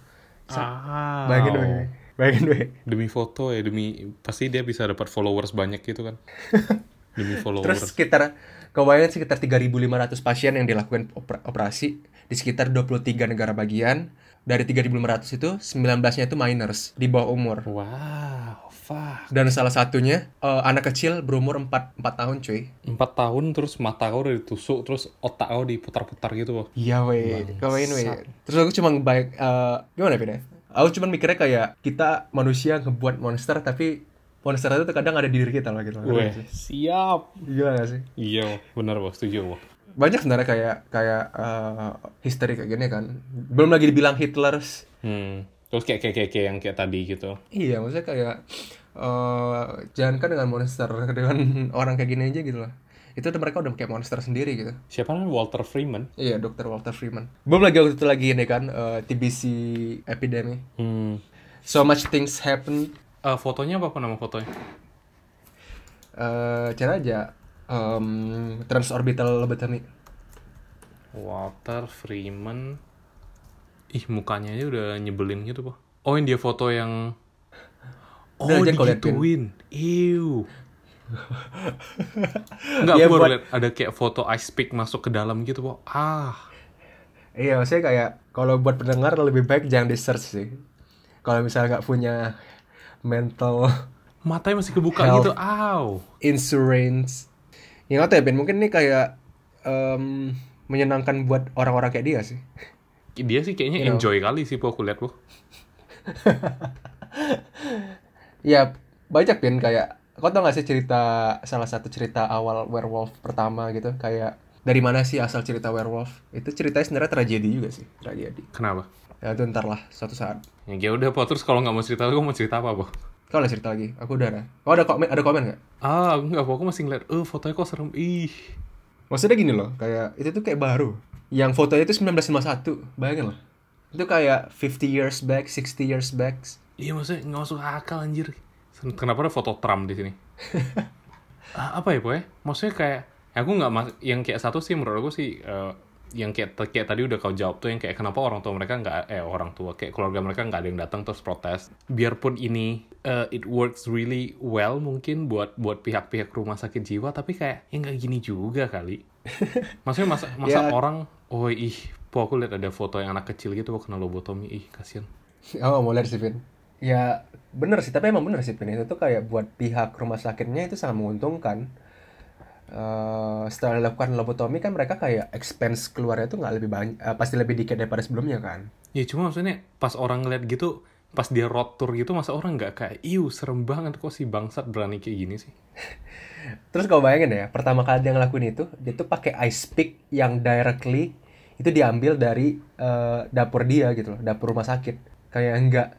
Ah. bayangin weh bayangin weh Demi foto ya, demi pasti dia bisa dapat followers banyak gitu kan. demi terus followers. sekitar kebayangin sekitar 3.500 pasien yang dilakukan oper- operasi di sekitar 23 negara bagian dari 3.500 itu 19-nya itu minors di bawah umur Wow, fuck. dan salah satunya eh, anak kecil berumur 4, 4 tahun cuy Empat tahun terus mata kau udah ditusuk terus otak kau diputar-putar gitu. Iya weh, kawain weh. Terus aku cuma ngebayang, eh gimana Vin ya? Aku cuma mikirnya kayak kita manusia ngebuat monster tapi monster itu kadang ada di diri kita lah gitu. Weh, siap. Iya gak sih? Iya, benar bos, setuju bos. Banyak sebenarnya kayak kayak eh history kayak gini kan. Belum lagi dibilang Hitlers. Hmm. Terus kayak kayak kayak, kayak yang kayak tadi gitu. Iya, maksudnya kayak eh jangan kan dengan monster dengan orang kayak gini aja gitu lah. Itu tuh mereka udah kayak monster sendiri gitu. Siapa namanya Walter Freeman? Iya, Dr. Walter Freeman. Belum lagi waktu itu lagi ini kan eh, TBC epidemic. Hmm. So much things happen Eh, fotonya apa, apa nama fotonya? eh cara aja em, transorbital lobotomy. Walter Freeman. Ih, mukanya aja udah nyebelin gitu, Pak. Oh, yang dia foto yang Oh, Udah digituin. Ew. Enggak, baru buat- liat ada kayak foto ice pick masuk ke dalam gitu, Pak. Ah. Iya, maksudnya kayak kalau buat pendengar lebih baik jangan di search sih. Kalau misalnya nggak punya mental Matanya masih kebuka Health. gitu. Aw. insurance. Ya nggak tahu ya, Ben. Mungkin ini kayak em, menyenangkan buat orang-orang kayak dia sih. Dia sih kayaknya You know. enjoy kali sih, po aku lihat, po. Ya banyak Ben kayak kau tau gak sih cerita salah satu cerita awal werewolf pertama gitu kayak dari mana sih asal cerita werewolf itu ceritanya sebenarnya tragedi juga sih tragedi Kenapa? Ya itu ntar lah suatu saat Ya, ya udah, po. Terus kalau nggak mau cerita, aku mau cerita apa, po? kau ada cerita lagi aku udah ada kau ada komen ada komen nggak Ah, aku nggak. Aku masih ngeliat, eh, fotonya kok serem. Ih. maksudnya gini loh kayak itu tuh kayak baru yang fotonya itu 1951 bayangin lah itu kayak 50 years back 60 years back Iya, maksudnya nggak masuk akal, anjir. Kenapa ada foto Trump di sini? Ah, apa ya, po, ya? Maksudnya kayak, aku nggak mas yang kayak satu sih menurut aku sih eh, yang kayak kayak tadi udah kau jawab tuh yang kayak kenapa orang tua mereka nggak eh orang tua kayak keluarga mereka nggak ada yang datang terus protes. Biarpun ini eh, it works really well mungkin buat buat pihak-pihak rumah sakit jiwa tapi kayak ya nggak gini juga kali. Maksudnya masa masa Ya. orang oh ih po aku lihat ada foto yang anak kecil gitu kok kena lobotomi. Ih kasihan. Oh mau lihat sih Vin. Ya bener sih tapi emang bener sih Vin. Itu tuh kayak buat pihak rumah sakitnya itu sangat menguntungkan Eh, Setelah dilakukan lobotomi kan mereka kayak expense keluarnya tuh nggak lebih banyak eh, Pasti lebih dikit daripada sebelumnya kan? Ya cuma maksudnya pas orang ngeliat gitu pas dia road tour gitu masa orang nggak kayak iu serem banget kok si bangsat berani kayak gini sih? Terus kau bayangin ya Pertama kali dia ngelakuin itu Dia tuh pakai ice pick yang directly Itu diambil dari eh, dapur dia gitu loh Dapur rumah sakit. Kayak nggak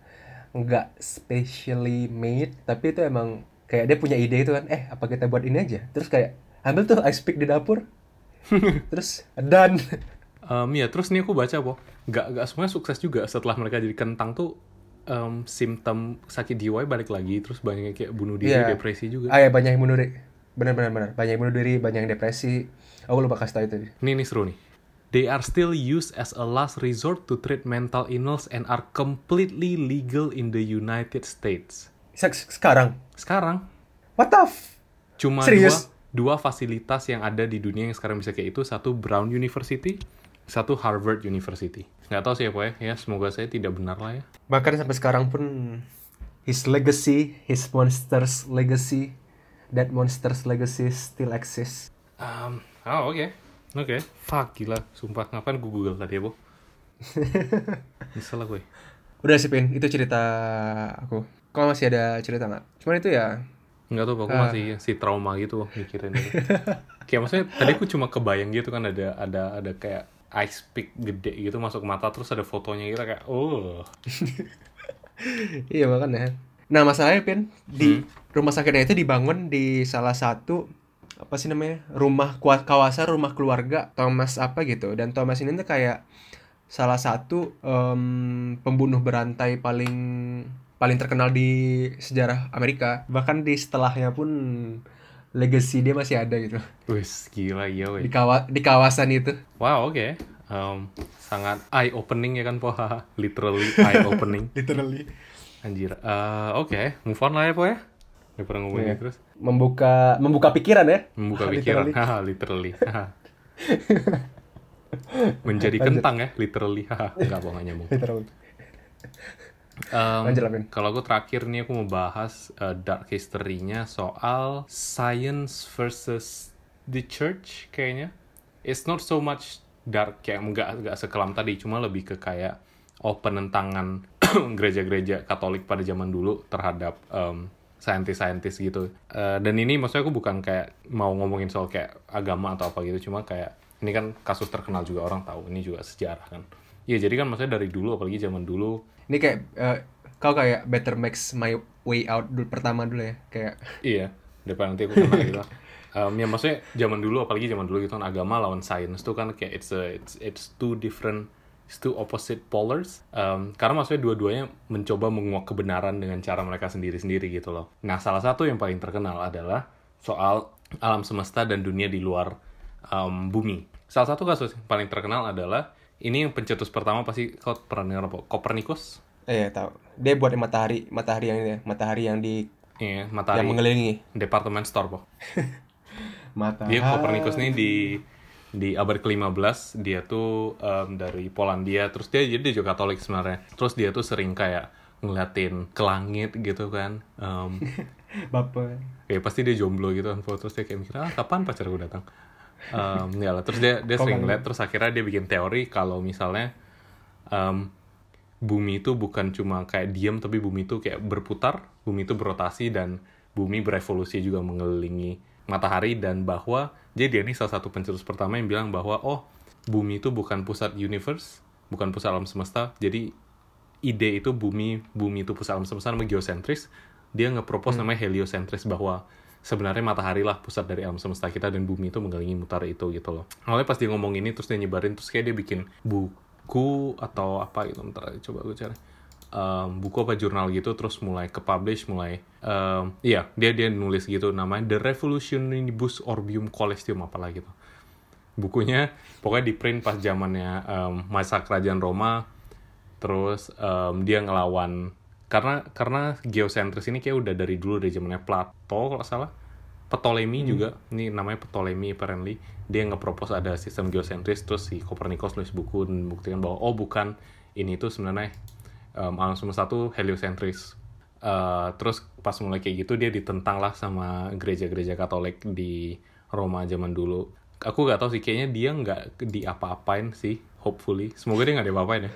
nggak specially made Tapi itu emang kayak dia punya ide itu kan Eh apa kita buat ini aja? Terus kayak ambil tuh ice pick di dapur. Terus dan Em, ya terus nih aku baca po nggak nggak semuanya sukses juga setelah mereka jadi kentang tuh em, simptom sakit jiwa balik lagi terus banyak yang kayak bunuh diri Iya. depresi juga. Ah ya banyak yang bunuh diri. Bener bener bener Banyak yang bunuh diri Banyak yang depresi. Aku lupa kasih tau itu. Ini nih seru nih. They are still used as a last resort to treat mental illness and are completely legal in the United States. Se- Sekarang? Sekarang. What the f cuma Serius? dua dua fasilitas yang ada di dunia yang sekarang bisa kayak itu satu Brown University, satu Harvard University. Nggak tahu sih ya, Po, ya. Semoga saya tidak benar lah ya. Bahkan sampai sekarang pun his legacy, his monsters legacy, that monsters legacy still exists. Um, oh oke, oke. Fuck gila, sumpah ngapain gue Google tadi ya, Bo? Nyesel lah gue. Udah sih Pin, itu cerita aku. Kau masih ada cerita nggak? Cuman itu ya, Enggak tuh, aku Ah. masih si trauma gitu mikirin itu. kayak maksudnya tadi aku cuma kebayang gitu kan ada ada ada kayak ice pick gede gitu masuk mata terus ada fotonya gitu kayak oh. iya makanya. Nah masalahnya Pin, di rumah sakitnya itu dibangun di salah satu apa sih namanya rumah kua- kawasan rumah keluarga Thomas apa gitu dan Thomas ini tuh kayak salah satu em, pembunuh berantai paling paling terkenal di sejarah Amerika bahkan di setelahnya pun legacy dia masih ada gitu Wis gila iya di weh. kawa di kawasan itu Wow, oke. Um, sangat eye opening ya kan, Po? Literally eye opening. literally Anjir. Eh, oke, move on lah ya, Po ya. Daripada ngomongin Iya. terus. membuka membuka pikiran ya Membuka pikiran. Literally. Haha, literally. Menjadi Lanjut. kentang ya, literally. Haha, enggak bohong nggak nyambung. literally Um, Lanjut kalau aku terakhir nih aku mau bahas uh, dark history-nya soal science versus the church kayaknya. It's not so much dark kayak enggak enggak sekelam tadi, cuma lebih ke kayak oh penentangan gereja-gereja Katolik pada zaman dulu terhadap um, saintis-saintis gitu. Uh, dan ini maksudnya aku bukan kayak mau ngomongin soal kayak agama atau apa gitu, cuma kayak ini kan kasus terkenal juga orang tahu, ini juga sejarah kan. Iya, jadi kan maksudnya dari dulu apalagi zaman dulu ini kayak eh, kau kayak better makes my way out dulu pertama dulu ya kayak Iya, daripada nanti aku kena gitu. Um, ya maksudnya zaman dulu apalagi zaman dulu gitu kan agama lawan sains tuh kan kayak it's a, it's it's two different it's two opposite polars. Um, karena maksudnya dua-duanya mencoba menguak kebenaran dengan cara mereka sendiri-sendiri gitu loh. Nah, salah satu yang paling terkenal adalah soal alam semesta dan dunia di luar um, bumi. Salah satu kasus yang paling terkenal adalah ini yang pencetus pertama pasti kau pernah dengar apa? Copernicus? eh tahu dia buat yang matahari matahari yang ini ya matahari yang di Iya, yang matahari mengelilingi department store, po. matahari Dia Copernicus nih di di abad ke-15 dia tuh em, dari Polandia terus dia jadi dia juga Katolik sebenarnya terus dia tuh sering kayak ngeliatin ke langit gitu kan Em, Bapak. ya pasti dia jomblo gitu kan terus dia kayak mikir ah kapan pacar gue datang Em, ya lah. Terus dia dia sering ngeliat terus akhirnya dia bikin teori kalau misalnya em, bumi itu bukan cuma kayak diam tapi bumi itu kayak berputar bumi itu berotasi dan bumi berevolusi juga mengelilingi matahari dan bahwa jadi dia ini salah satu pencetus pertama yang bilang bahwa oh bumi itu bukan pusat universe bukan pusat alam semesta. Jadi ide itu bumi bumi itu pusat alam semesta namanya geosentris dia nge-propose namanya heliosentris bahwa sebenarnya matahari lah pusat dari alam semesta kita dan bumi itu mengelilingi mutar itu gitu loh. Awalnya pas dia ngomong ini terus dia nyebarin terus kayak dia bikin buku atau apa gitu. Bentar coba gue cari. Um, buku apa jurnal gitu terus mulai ke publish mulai um, iya dia dia nulis gitu namanya The Revolutionibus Orbium Coelestium apalah gitu. Bukunya pokoknya di print pas zamannya um, masa kerajaan Roma terus um, dia ngelawan karena karena geosentris ini kayak udah dari dulu dari zamannya Plato kalau salah Ptolemy juga ini namanya Ptolemy apparently dia nge-propose ada sistem geosentris terus si Copernicus nulis buku dan membuktikan bahwa oh bukan ini tuh sebenarnya um, alam semesta tuh heliosentris Uh, terus pas mulai kayak gitu dia ditentang lah sama gereja-gereja Katolik di Roma zaman dulu. Aku nggak tahu sih kayaknya dia nggak diapa-apain sih, hopefully. Semoga dia nggak diapa-apain ya.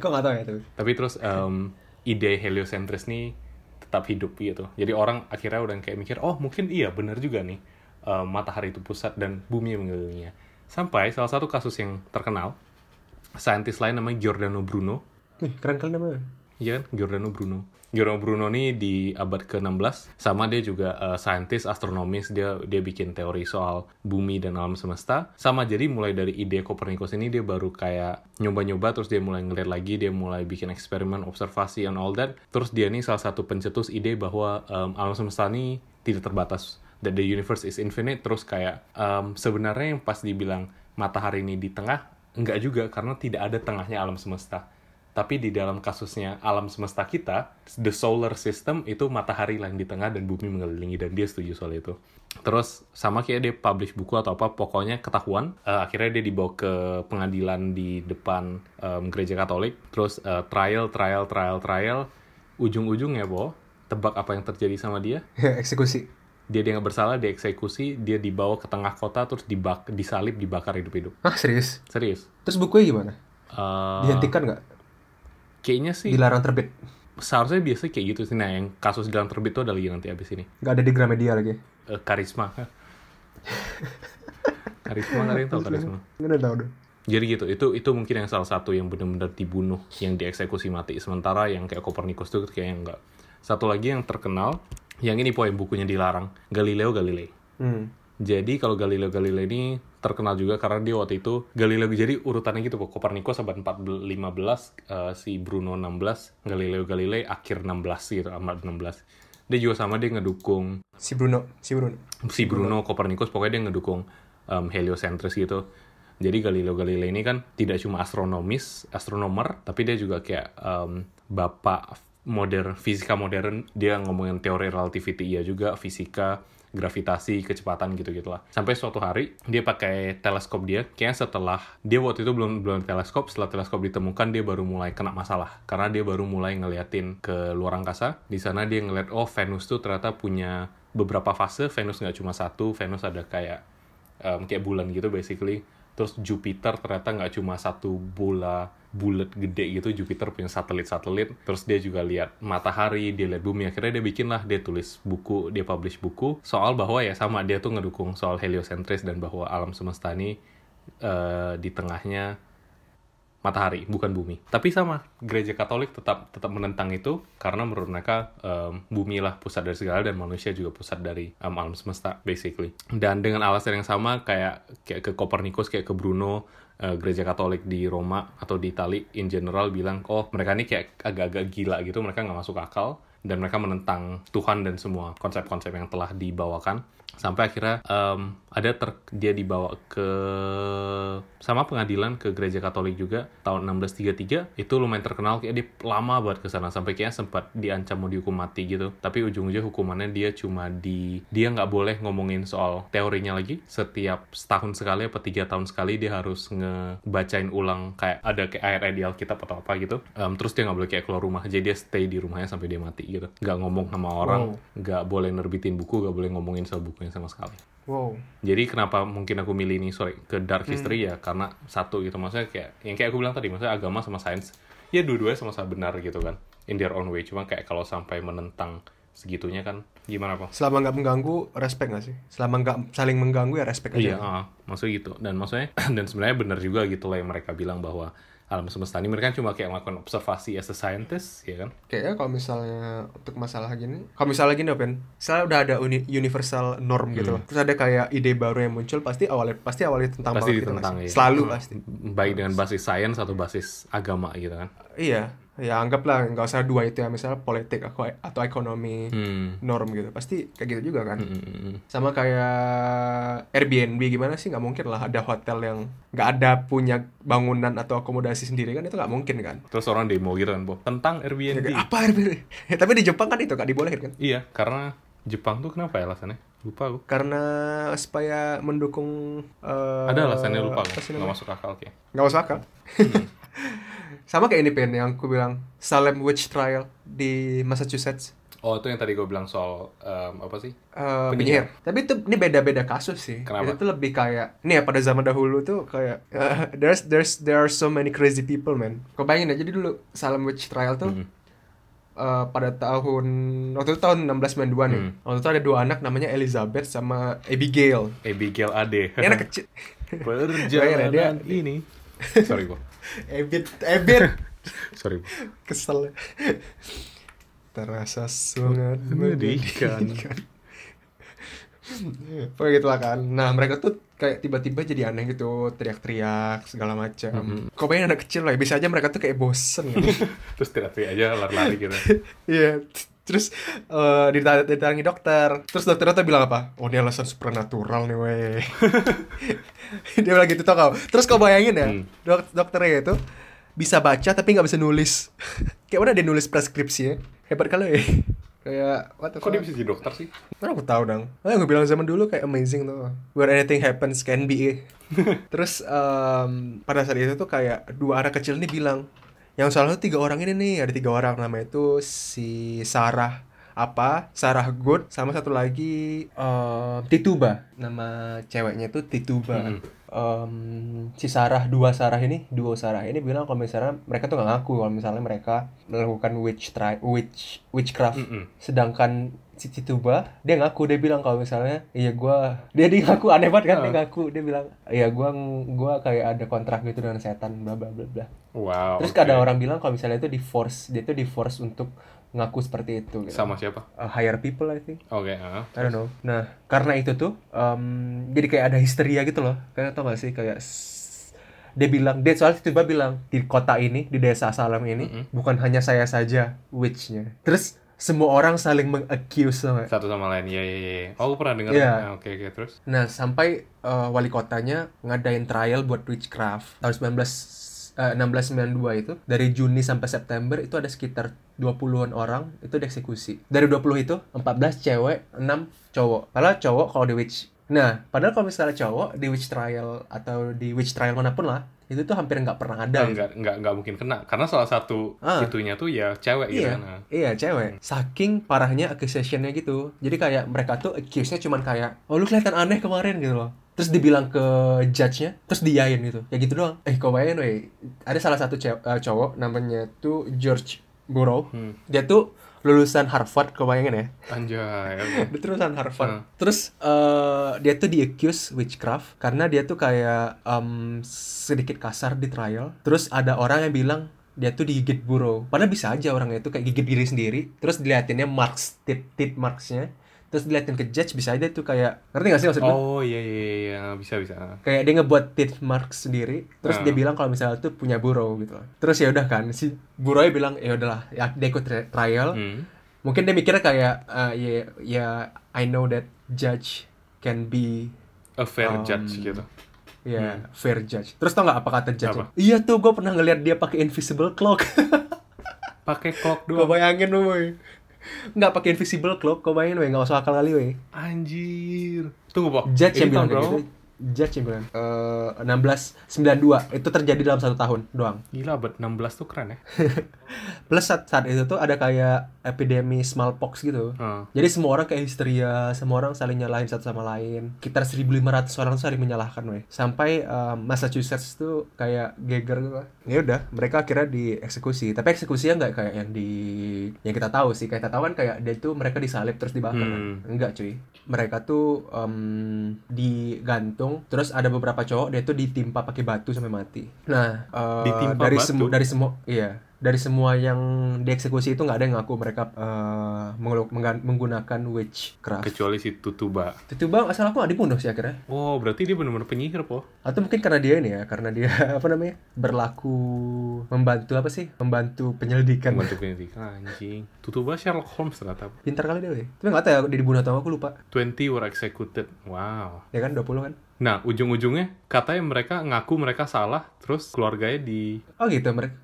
Kok nggak tahu ya tapi. Tapi terus em, ide heliosentris nih tetap hidup gitu. Jadi orang akhirnya udah kayak mikir, oh mungkin iya benar juga nih em, matahari itu pusat dan bumi mengelilinginya. Sampai salah satu kasus yang terkenal, saintis lain namanya Giordano Bruno. Keren kali namanya. Iya kan, Giordano Bruno. Giordano Bruno nih di abad ke-16, sama dia juga eh, saintis astronomis, dia dia bikin teori soal bumi dan alam semesta. Sama jadi mulai dari ide Copernicus ini dia baru kayak nyoba-nyoba terus dia mulai ngeliat lagi, dia mulai bikin eksperimen, observasi and all that. Terus dia nih salah satu pencetus ide bahwa em, alam semesta ini tidak terbatas. That the universe is infinite. Terus kayak em, sebenarnya yang pas dibilang matahari ini di tengah, enggak juga karena tidak ada tengahnya alam semesta. Tapi di dalam kasusnya alam semesta kita, the solar system itu matahari lah yang di tengah dan bumi mengelilingi dan dia setuju soal itu. Terus sama kayak dia publish buku atau apa, pokoknya ketahuan. Eh, akhirnya dia dibawa ke pengadilan di depan em, gereja Katolik. Terus eh, trial, trial, trial, trial. Ujung-ujungnya, Bo, tebak apa yang terjadi sama dia? Eksekusi. Dia dia nggak bersalah, dia eksekusi, dia dibawa ke tengah kota, terus dibak, disalib, dibakar hidup-hidup. Ah serius? Serius. Terus bukunya gimana? Eh, Dihentikan nggak? Kayaknya sih Dilarang terbit? seharusnya biasa kayak gitu sih nah yang kasus dilarang terbit itu ada lagi nanti abis ini Nggak ada di Gramedia lagi? Eh, karisma karisma yang tahu karisma Nggak tahu deh. jadi gitu itu itu mungkin yang salah satu yang benar-benar dibunuh yang dieksekusi mati sementara yang kayak Copernicus tuh kayaknya enggak satu lagi yang terkenal yang ini poin bukunya dilarang Galileo Galilei Hmm. Jadi kalau Galileo Galilei ini terkenal juga karena dia waktu itu Galileo jadi urutannya gitu kok Copernicus abad 14 15 eh, si Bruno 16 Galileo Galilei akhir 16 gitu abad 16 dia juga sama dia ngedukung Si Bruno, si Bruno. si Bruno Copernicus pokoknya dia ngedukung um, heliosentris gitu. Jadi Galileo Galilei ini kan tidak cuma astronomis astronomer tapi dia juga kayak um, bapak modern fisika modern. Dia ngomongin teori relativity iya juga fisika gravitasi kecepatan gitu gitulah sampai suatu hari dia pakai teleskop dia. Kayaknya setelah dia waktu itu belum belum teleskop. Setelah teleskop ditemukan dia baru mulai kena masalah. Karena dia baru mulai ngeliatin ke luar angkasa. Di sana dia ngeliat oh Venus tuh ternyata punya beberapa fase. Venus nggak cuma satu Venus ada kayak um, kayak bulan gitu basically terus Jupiter ternyata nggak cuma satu bola bulat gede gitu Jupiter punya satelit-satelit. Terus dia juga lihat matahari dia lihat bumi. Akhirnya dia bikin lah dia tulis buku dia publish buku soal bahwa ya sama dia tuh ngedukung soal heliosentris dan bahwa alam semesta ini eh, di tengahnya matahari bukan bumi. Tapi sama gereja Katolik tetap tetap menentang itu karena menurut mereka em, bumi lah pusat dari segala dan manusia juga pusat dari em, alam semesta basically. Dan dengan alasan yang sama kayak kayak ke Copernicus kayak ke Bruno eh, gereja Katolik di Roma atau di Itali in general bilang oh mereka ini kayak agak-agak gila gitu mereka nggak masuk akal dan mereka menentang Tuhan dan semua konsep-konsep yang telah dibawakan sampai akhirnya em, ada ter- dia dibawa ke sama pengadilan ke gereja Katolik juga tahun 1633 itu lumayan terkenal kayak dia lama banget ke sana. Sampai kayaknya sempat diancam mau dihukum mati gitu. Tapi ujung-ujungnya hukumannya dia cuma di dia nggak boleh ngomongin soal teorinya lagi. Setiap setahun sekali apa tiga tahun sekali dia harus ngebacain ulang kayak ada kayak ayat di Alkitab atau apa gitu. Em, terus dia nggak boleh kayak keluar rumah. Jadi dia stay di rumahnya sampai dia mati gitu. Nggak ngomong sama orang. Wow. nggak boleh nerbitin buku nggak boleh ngomongin soal bukunya sama sekali Wow. jadi kenapa mungkin aku milih ini sorry ke Hmm. dark history ya karena satu gitu maksudnya kayak yang kayak aku bilang tadi maksudnya agama sama sains ya dua-duanya sama-sama benar gitu kan in their own way cuma kayak kalau sampai menentang segitunya kan gimana pak? Selama nggak mengganggu, respect nggak sih? Selama nggak saling mengganggu ya respect Iya, aja. ah, maksudnya gitu dan maksudnya dan sebenarnya benar juga gitu lah yang mereka bilang bahwa alam semesta ini mereka cuma kayak melakukan observasi as a scientist ya kan Kayaknya kalau misalnya untuk masalah gini, kalau misalnya gini Open, misalnya udah ada uni- universal norm gitu Hmm. loh. Terus ada kayak ide baru yang muncul, pasti awalnya pasti awalnya tentang pasti gitu ditentang nggak ya? Selalu Hmm, pasti. baik dengan basis sains atau basis agama gitu kan Iya, ya anggaplah nggak usah dua itu ya, misalnya politik atau atau ekonomi, hmm. norm gitu. Pasti kayak gitu juga kan. Hmm, hmm, hmm, hmm. Sama kayak Airbnb gimana sih? Nggak mungkin lah ada hotel yang nggak ada punya bangunan atau akomodasi sendiri kan itu nggak mungkin kan. terus orang demo gitu kan Bo. tentang Ya, Airbnb kayak, apa Airbnb? Tapi di Jepang kan itu nggak dibolehin kan? Iya, karena Jepang tuh kenapa ya alasannya? Lupa aku. karena supaya mendukung eh, Ada alasannya lupa aku. Nggak masuk akal kayak. nggak masuk akal sama kayak ini pen yang aku bilang Salem witch trial di Massachusetts Oh, itu yang tadi gue bilang soal em, apa sih? eh, Penyihir. penyihir tapi itu ini beda-beda kasus sih Kenapa? itu tuh lebih kayak ini ya pada zaman dahulu tuh kayak eh, there's there's there are so many crazy people man kau bayangin aja jadi dulu Salem witch trial tuh Hmm. eh, pada tahun waktu itu tahun 1692 nih Hmm. waktu itu ada dua anak namanya Elizabeth sama Abigail Abigail Ade. ini anak kecil Perjalanan Dia- ini. Sorry, Bo. Ebit, Ebit. Sorry. Kesel. Terasa sangat Menyedihkan. Pokoknya gitu lah kan. Nah mereka tuh kayak tiba-tiba jadi aneh gitu, teriak-teriak segala macam. Mhm. Kok bayangin anak kecil lah, ya, bisa aja mereka tuh kayak bosen gitu. Terus terapi aja lari-lari gitu. Iya. Terus eh ditanya- ditangi dokter. Terus dokternya tuh bilang apa? Oh ini alasan supernatural nih weh. Dia bilang gitu tau kau. Terus kau bayangin ya, Hmm. dok dokternya itu bisa baca tapi nggak bisa nulis. Kayak mana dia nulis preskripsinya? Hebat kali ya. Kayak what the Kok dia fuck? bisa jadi dokter sih? Mana aku tahu dong. Nah, gue bilang zaman dulu kayak amazing tuh. Where anything happens can be. Terus em, pada saat itu tuh kayak dua anak kecil nih bilang, yang salah satu tiga orang ini nih, ada tiga orang namanya itu si Sarah apa? Sarah Good sama satu lagi em, Tituba. nama ceweknya itu Tituba. Mm-mm. Em, si Sarah dua Sarah ini duo Sarah ini bilang kalau misalnya mereka tuh nggak ngaku kalau misalnya mereka melakukan witch try witch witchcraft Mm-mm. sedangkan si Tituba dia ngaku dia bilang kalau misalnya iya gua dia dia ngaku aneh banget kan dia Ah. ngaku dia bilang iya gua gua kayak ada kontrak gitu dengan setan bla bla bla bla Wow. terus oke. ada orang bilang kalau misalnya itu di force dia tuh di force untuk ngaku seperti itu gitu. sama siapa? Uh, hire people I think Oke, ah. I don't know. Nah, karena itu tuh, em, jadi kayak ada histeria gitu loh. Kayak tau gak sih, kayak dia bilang, dia soalnya tiba bilang di kota ini, di desa Salem ini, Mm-mm. bukan hanya saya saja witchnya. Terus semua orang saling meng-accuse sama. Satu sama lain. Iya, iya, iya. Oh, aku pernah dengar. Iya. Ah, Oke, oke, terus. Nah, sampai eh, wali kotanya ngadain trial buat witchcraft tahun 19 eh, 1692 itu dari Juni sampai September itu ada sekitar 20-an orang itu dieksekusi. Dari 20 itu 14 cewek, 6 cowok. Padahal cowok kalau di witch Nah, padahal kalau misalnya cowok di witch trial atau di witch trial mana pun lah, itu tuh hampir nggak pernah ada. gitu. Nggak, nggak, nggak mungkin kena. Karena salah satu Ah. itunya tuh ya cewek gitu Iya. Ah. iya cewek. Saking parahnya accusationnya gitu. Jadi kayak mereka tuh accuse-nya cuman kayak, oh lu kelihatan aneh kemarin gitu loh. Terus dibilang ke judge-nya, terus diain gitu. Ya gitu doang. Eh, kau bayangin weh, ada salah satu cew- eh, cowok namanya tuh George Burrow. Hmm. Dia tuh lulusan Harvard, kau bayangin ya. Anjay. Dia tuh lulusan Harvard. Hmm. Terus eh, dia tuh di-accuse witchcraft karena dia tuh kayak em, sedikit kasar di trial. Terus ada orang yang bilang dia tuh digigit burrow. Padahal bisa aja orangnya itu kayak gigit diri sendiri. Terus diliatinnya marks, tit, tit marksnya. Terus diliatin ke judge bisa aja tuh kayak ngerti gak sih maksud gue? Oh, iya, iya, iya. Bisa, bisa. Kayak dia ngebuat tit marks sendiri. Terus Hmm. dia bilang kalau misalnya tuh punya burrow gitu. Terus ya udah kan si burrow bilang ya udahlah ya dia ikut tri- trial Hmm. mungkin dia mikirnya kayak eh, ya ya I know that judge can be A fair Um, judge gitu. ya fair judge. Terus tau nggak apa kata judge? Apa? Iya tuh gue pernah ngeliat dia pakai invisible cloak. Pakai clock doang. bayangin woy. Nggak pakai invisible cloak, gue bayangin woy, nggak masuk akal kali woy. Anjir. Tunggu, Pak. Judge yang bilang kayak gitu. Judge yang bilang. Eh, 1692 itu terjadi dalam satu tahun doang. Gila, abad 16 tuh keren ya. Plus saat, saat itu tuh ada kayak epidemi smallpox gitu. Heeh. Jadi semua orang kayak histeria, semua orang saling nyalahin satu sama lain. Sekitar 1500 orang saling menyalahkan, weh. Sampai um, Massachusetts tuh kayak geger gitu. Ya udah, mereka akhirnya dieksekusi. Tapi eksekusinya nggak kayak yang di yang kita tahu sih. Kayak kita tahu kan kayak dia tuh mereka disalib terus dibakar. Hmm. kan. Enggak, cuy. Mereka tuh um, digantung, terus ada beberapa cowok dia tuh ditimpa pakai batu sampai mati. Nah, eh, Ditimpa dari semua dari semua iya dari semua yang dieksekusi itu nggak ada yang ngaku mereka mengga- menggunakan witchcraft. Kecuali si Tutuba. Bang, asal aku nggak dibunuh sih akhirnya. Oh, berarti dia benar-benar penyihir, Po. Atau mungkin karena dia ini ya, karena dia apa namanya berlaku membantu apa sih? Membantu penyelidikan. Bantu penyelidikan, anjing. Tutuba Sherlock Holmes ternyata. Pintar kali dia, weh. Tapi nggak tahu ya dia dibunuh atau aku lupa. 20 were executed. Wow. Ya kan 20 kan? Nah, ujung-ujungnya katanya mereka ngaku mereka salah, terus keluarganya di Oh gitu mereka.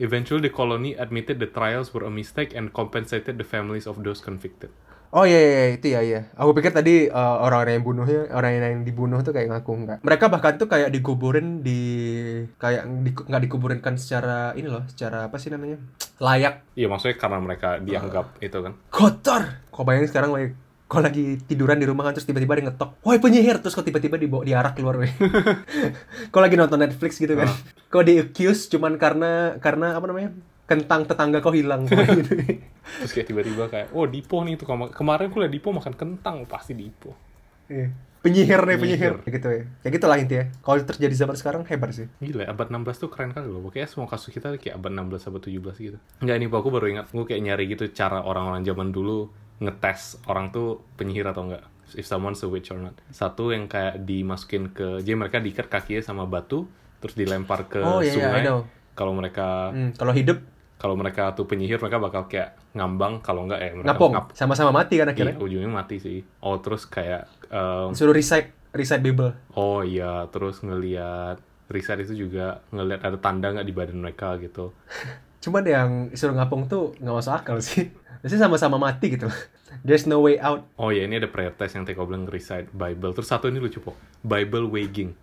Eventually, the colony admitted the trials were a mistake and compensated the families of those convicted. Oh iya, iya, iya, itu ya iya. Aku pikir tadi eh, orang-orang yang bunuhnya, orang yang dibunuh tuh kayak ngaku enggak. Mereka bahkan tuh kayak dikuburin di kayak di- nggak dikuburinkan secara ini loh, secara apa sih namanya? layak. Iya, maksudnya karena mereka dianggap itu kan. Kotor. Kok bayangin sekarang weh, kok lagi tiduran di rumah kan terus tiba-tiba dia ngetok, woi penyihir terus kok tiba-tiba dibawa diarak keluar weh. kok lagi nonton Netflix gitu kan. Kok di accuse cuman karena karena apa namanya? kentang tetangga kok hilang gitu. Terus kayak tiba-tiba kayak, oh Dipo nih itu Kema- kemarin gue liat Dipo makan kentang, pasti Dipo. Iya. Penyihir nih penyihir. Penyihir. Kayak gitu ya. Ya gitulah intinya. Kalau terjadi zaman sekarang hebat sih. Gila, abad 16 tuh keren kali loh. Pokoknya semua kasus kita kayak abad 16, abad 17 gitu. Enggak, ini aku baru ingat. Gue kayak nyari gitu cara orang-orang zaman dulu ngetes orang tuh penyihir atau enggak. If someone's a witch or not. Satu yang kayak dimasukin ke... Jadi mereka diikat kakinya sama batu, terus dilempar ke Oh, iya, iya, sungai. Know. Kalau mereka Hmm, kalau hidup kalau mereka tuh penyihir, mereka bakal kayak ngambang. Kalau enggak ya mereka ngapong, ngap. sama-sama mati kan Iya, akhirnya. ujungnya mati sih. Oh, terus kayak... em, Suruh recite recite Bible. Oh iya, terus ngelihat riset itu juga ngelihat ada tanda nggak di badan mereka gitu. Cuman yang suruh ngapung tuh nggak masuk akal sih. Biasanya sama-sama mati gitu. There's no way out. Oh iya, ini ada prayer test yang Teko bilang recite Bible. Terus satu ini lucu po, Bible weighing,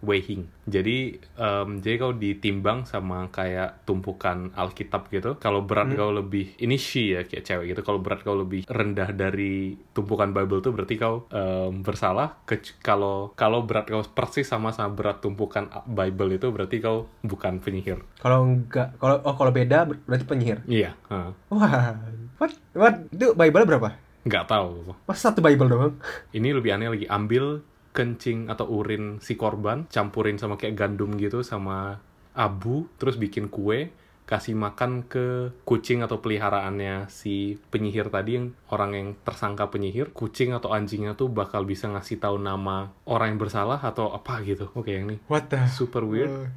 weighing. Jadi em, jadi kau ditimbang sama kayak tumpukan Alkitab gitu. Kalau berat kau lebih, ini she ya kayak cewek gitu. Kalau berat kau lebih rendah dari tumpukan Bible tuh berarti kau em, bersalah. Kalau kalau berat kau persis sama sama berat tumpukan Bible itu berarti kau bukan penyihir. Kalau enggak, kalau oh kalau beda ber- berarti penyihir. Iya. heeh. Wah, what? What? Itu Bible berapa? nggak tahu Masa satu Bible doang? ini lebih aneh lagi ambil kencing atau urin si korban campurin sama kayak gandum gitu sama abu terus bikin kue kasih makan ke kucing atau peliharaannya si penyihir tadi yang orang yang tersangka penyihir kucing atau anjingnya tuh bakal bisa ngasih tahu nama orang yang bersalah atau apa gitu oke yang nih What the? super weird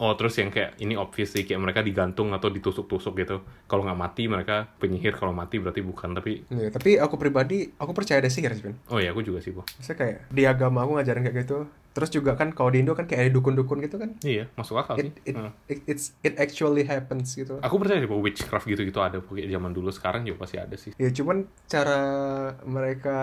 Oh terus yang kayak ini obvious sih kayak mereka digantung atau ditusuk-tusuk gitu. Kalau nggak mati mereka penyihir, kalau mati berarti bukan. Tapi Iya, tapi aku pribadi, aku percaya ada sihir sih, oh ya aku juga sih, Bu. Maksudnya kayak di agama aku ngajarin kayak gitu. Terus juga kan kalau di Indo kan kayak ada dukun-dukun gitu kan. Iya, masuk akal sih. It, it, Heeh. it, it's, it actually happens gitu. Aku percaya sih bahwa witchcraft gitu-gitu ada pokoknya zaman dulu sekarang juga pasti ada sih. Ya cuman cara mereka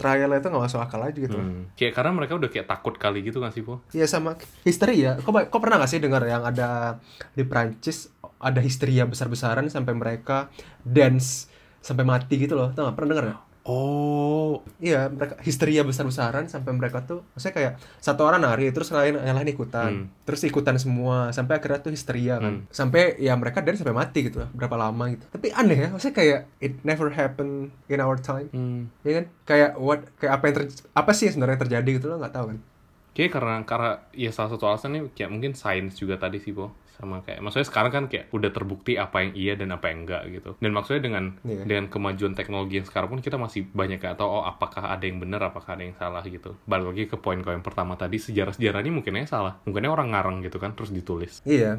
trial itu nggak masuk akal aja gitu. Hmm. Kayak karena mereka udah kayak takut kali gitu kan sih, Po? Iya sama histeria. Kok kok pernah gak sih dengar yang ada di Prancis ada histeria besar-besaran sampai mereka dance sampai mati gitu loh. Tahu gak? Pernah dengar gak? Oh, Iya, mereka histeria besar-besaran sampai mereka tuh maksudnya kayak satu orang nari terus yang lain yang lain ikutan. Hmm. Terus ikutan semua sampai akhirnya tuh histeria kan. Hmm. Sampai ya mereka dance sampai mati gitu berapa lama gitu. Tapi aneh ya, maksudnya kayak it never happened in our time. hmm. Ya kan? Kayak what kayak apa yang ter- apa sih yang sebenarnya terjadi gitu loh nggak tahu kan. Kayak karena karena ya salah satu alasannya kayak mungkin sains juga tadi sih, Po. Sama kayak maksudnya sekarang kan kayak udah terbukti apa yang iya dan apa yang enggak gitu. Dan maksudnya dengan Iya. dengan kemajuan teknologi yang sekarang pun kita masih banyak kayak tahu oh apakah ada yang benar, apakah ada yang salah gitu. Balik lagi ke poin kau yang pertama tadi sejarah-sejarah ini mungkinnya salah. Mungkinnya orang ngarang gitu kan terus ditulis. Iya.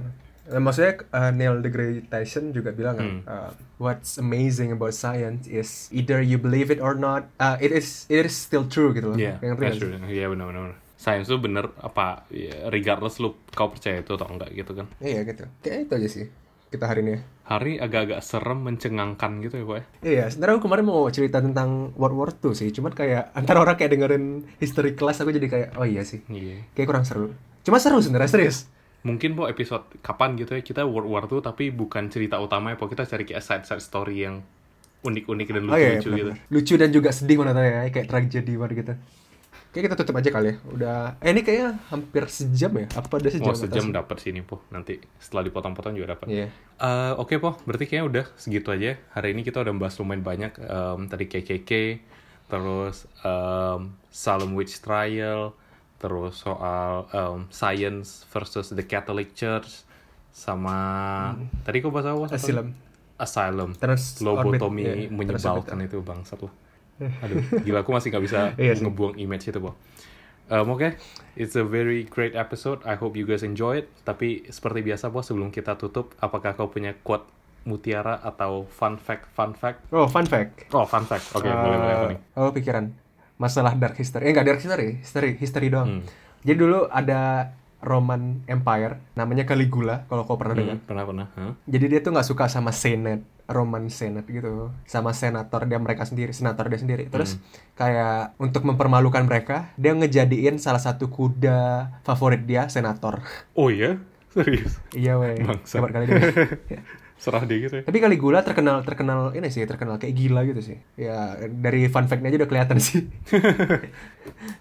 Eh, maksudnya uh, Neil deGrasse Tyson juga bilang kan, Hmm. uh, what's amazing about science is either you believe it or not, uh, it is it is still true gitu loh. Iya, Yang that's true. Iya benar-benar. Sains tuh bener apa ya, regardless lu kau percaya itu atau enggak gitu kan. Iya gitu. Kayak itu aja sih kita hari ini. Hari agak-agak serem, mencengangkan gitu ya, Pak. ya. Iya, sebenarnya aku kemarin mau cerita tentang World War II sih, cuman kayak antara orang kayak dengerin history class aku jadi kayak oh iya sih, Iya. kayak kurang seru. Cuma seru sebenarnya serius. Mungkin po episode kapan gitu ya kita World War tuh tapi bukan cerita utama ya, po kita cari kayak side-side story yang unik-unik dan Oh iya, lucu-lucu gitu. benar-benar. Lucu dan juga sedih mana tahu ya, kayak tragedi banget gitu. Kayak kita tutup aja kali ya. Udah, eh ini kayaknya hampir sejam ya? Apa udah sejam? Oh sejam sih. dapat sini po. Nanti setelah dipotong-potong juga dapat. Iya. Eh, Oke po, berarti kayaknya udah segitu aja. Hari ini kita udah bahas lumayan banyak. Em, tadi KKK, terus em, Salem Witch Trial, terus soal em, science versus the Catholic Church, sama tadi kok bahas apa? Satu? Asylum. Asylum. Trans Lobotomi orbit, iya, menyebalkan itu bangsat loh. Aduh, gila aku masih nggak bisa Iya ngebuang image itu, po. Um, Oke, it's a very great episode. I hope you guys enjoy it. Tapi seperti biasa, po, sebelum kita tutup, apakah kau punya quote mutiara atau fun fact, fun fact? Oh, fun fact. Oh, fun fact. Oke, boleh boleh apa nih? Oh, pikiran. Masalah dark history. Eh, enggak dark history, history, history doang. Hmm. Jadi dulu ada Roman Empire namanya Caligula kalau kau pernah dengar. Hmm, pernah pernah. Hah? Jadi dia tuh nggak suka sama Senate, Roman Senate gitu, sama senator dia mereka sendiri, senator dia sendiri. Terus Hmm. kayak untuk mempermalukan mereka, dia ngejadiin salah satu kuda favorit dia senator. Oh iya, serius. iya weh, kali dia. Serah dia gitu ya. Tapi Caligula terkenal terkenal ini sih, terkenal kayak gila gitu sih. Ya dari fun fact-nya aja udah kelihatan sih.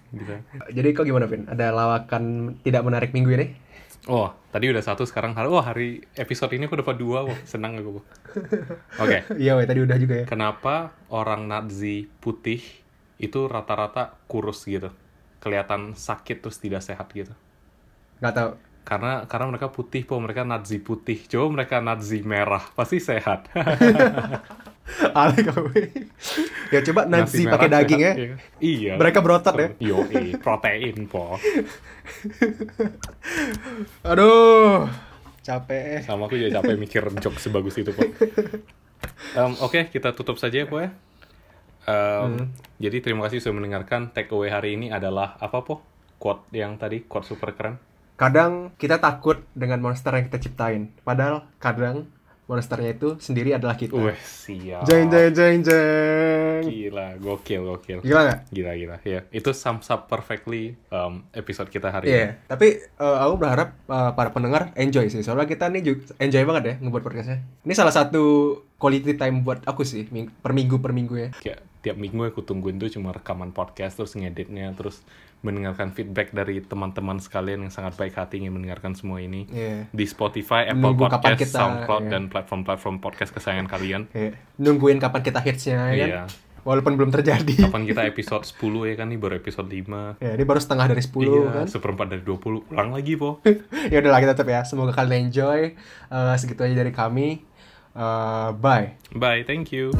Gitu. Jadi kok gimana, Vin? Ada lawakan tidak menarik minggu ini? Oh, tadi udah satu, sekarang hari, oh hari episode ini aku dapat dua, wah senang aku. Oke, Iya weh, tadi udah juga ya. Kenapa orang Nazi putih itu rata-rata kurus gitu? Kelihatan sakit terus tidak sehat gitu. Nggak tahu. Karena karena mereka putih po, mereka Nazi putih. Coba mereka Nazi merah, pasti sehat. Kau. ya coba Nazi merah pakai daging ya. sehat, iya. Iya. Mereka berotot ya. Yo, protein po. Aduh, capek. Sama aku juga capek mikir joke sebagus itu po. Em, Oke, kita tutup saja ya po ya. Em, Jadi terima kasih sudah mendengarkan. Take away hari ini adalah apa po? Quote yang tadi, quote super keren. Kadang kita takut dengan monster yang kita ciptain. Padahal kadang monsternya itu sendiri adalah kita. Wih, siap. Jeng jeng jeng jeng. Gila, gokil, gokil. Gila nggak? Gila, gila. Ya, itu sums up perfectly um, episode kita hari Iya, tapi eh, aku berharap eh, para pendengar enjoy sih. Soalnya kita nih juga enjoy banget ya ngebuat podcastnya. Ini salah satu quality time buat aku sih ming- per minggu per minggu ya. Kayak tiap minggu aku tungguin tuh cuma rekaman podcast, terus ngeditnya, terus mendengarkan feedback dari teman-teman sekalian yang sangat baik hati ingin mendengarkan semua ini. Iya. Di Spotify, Apple Nunggu Podcast, kita- SoundCloud, iya. dan platform-platform podcast kesayangan kalian. Kayak nungguin kapan kita hitsnya ya kan. Iya. Walaupun belum terjadi. Kapan kita episode 10 ya kan, nih baru episode 5. Ya, ini baru setengah dari 10 iya, kan. seperempat dari 20. Ulang lagi, Po. ya udahlah kita tetap ya. Semoga kalian enjoy. Eh, segitu aja dari kami. Eh, bye. Bye, thank you.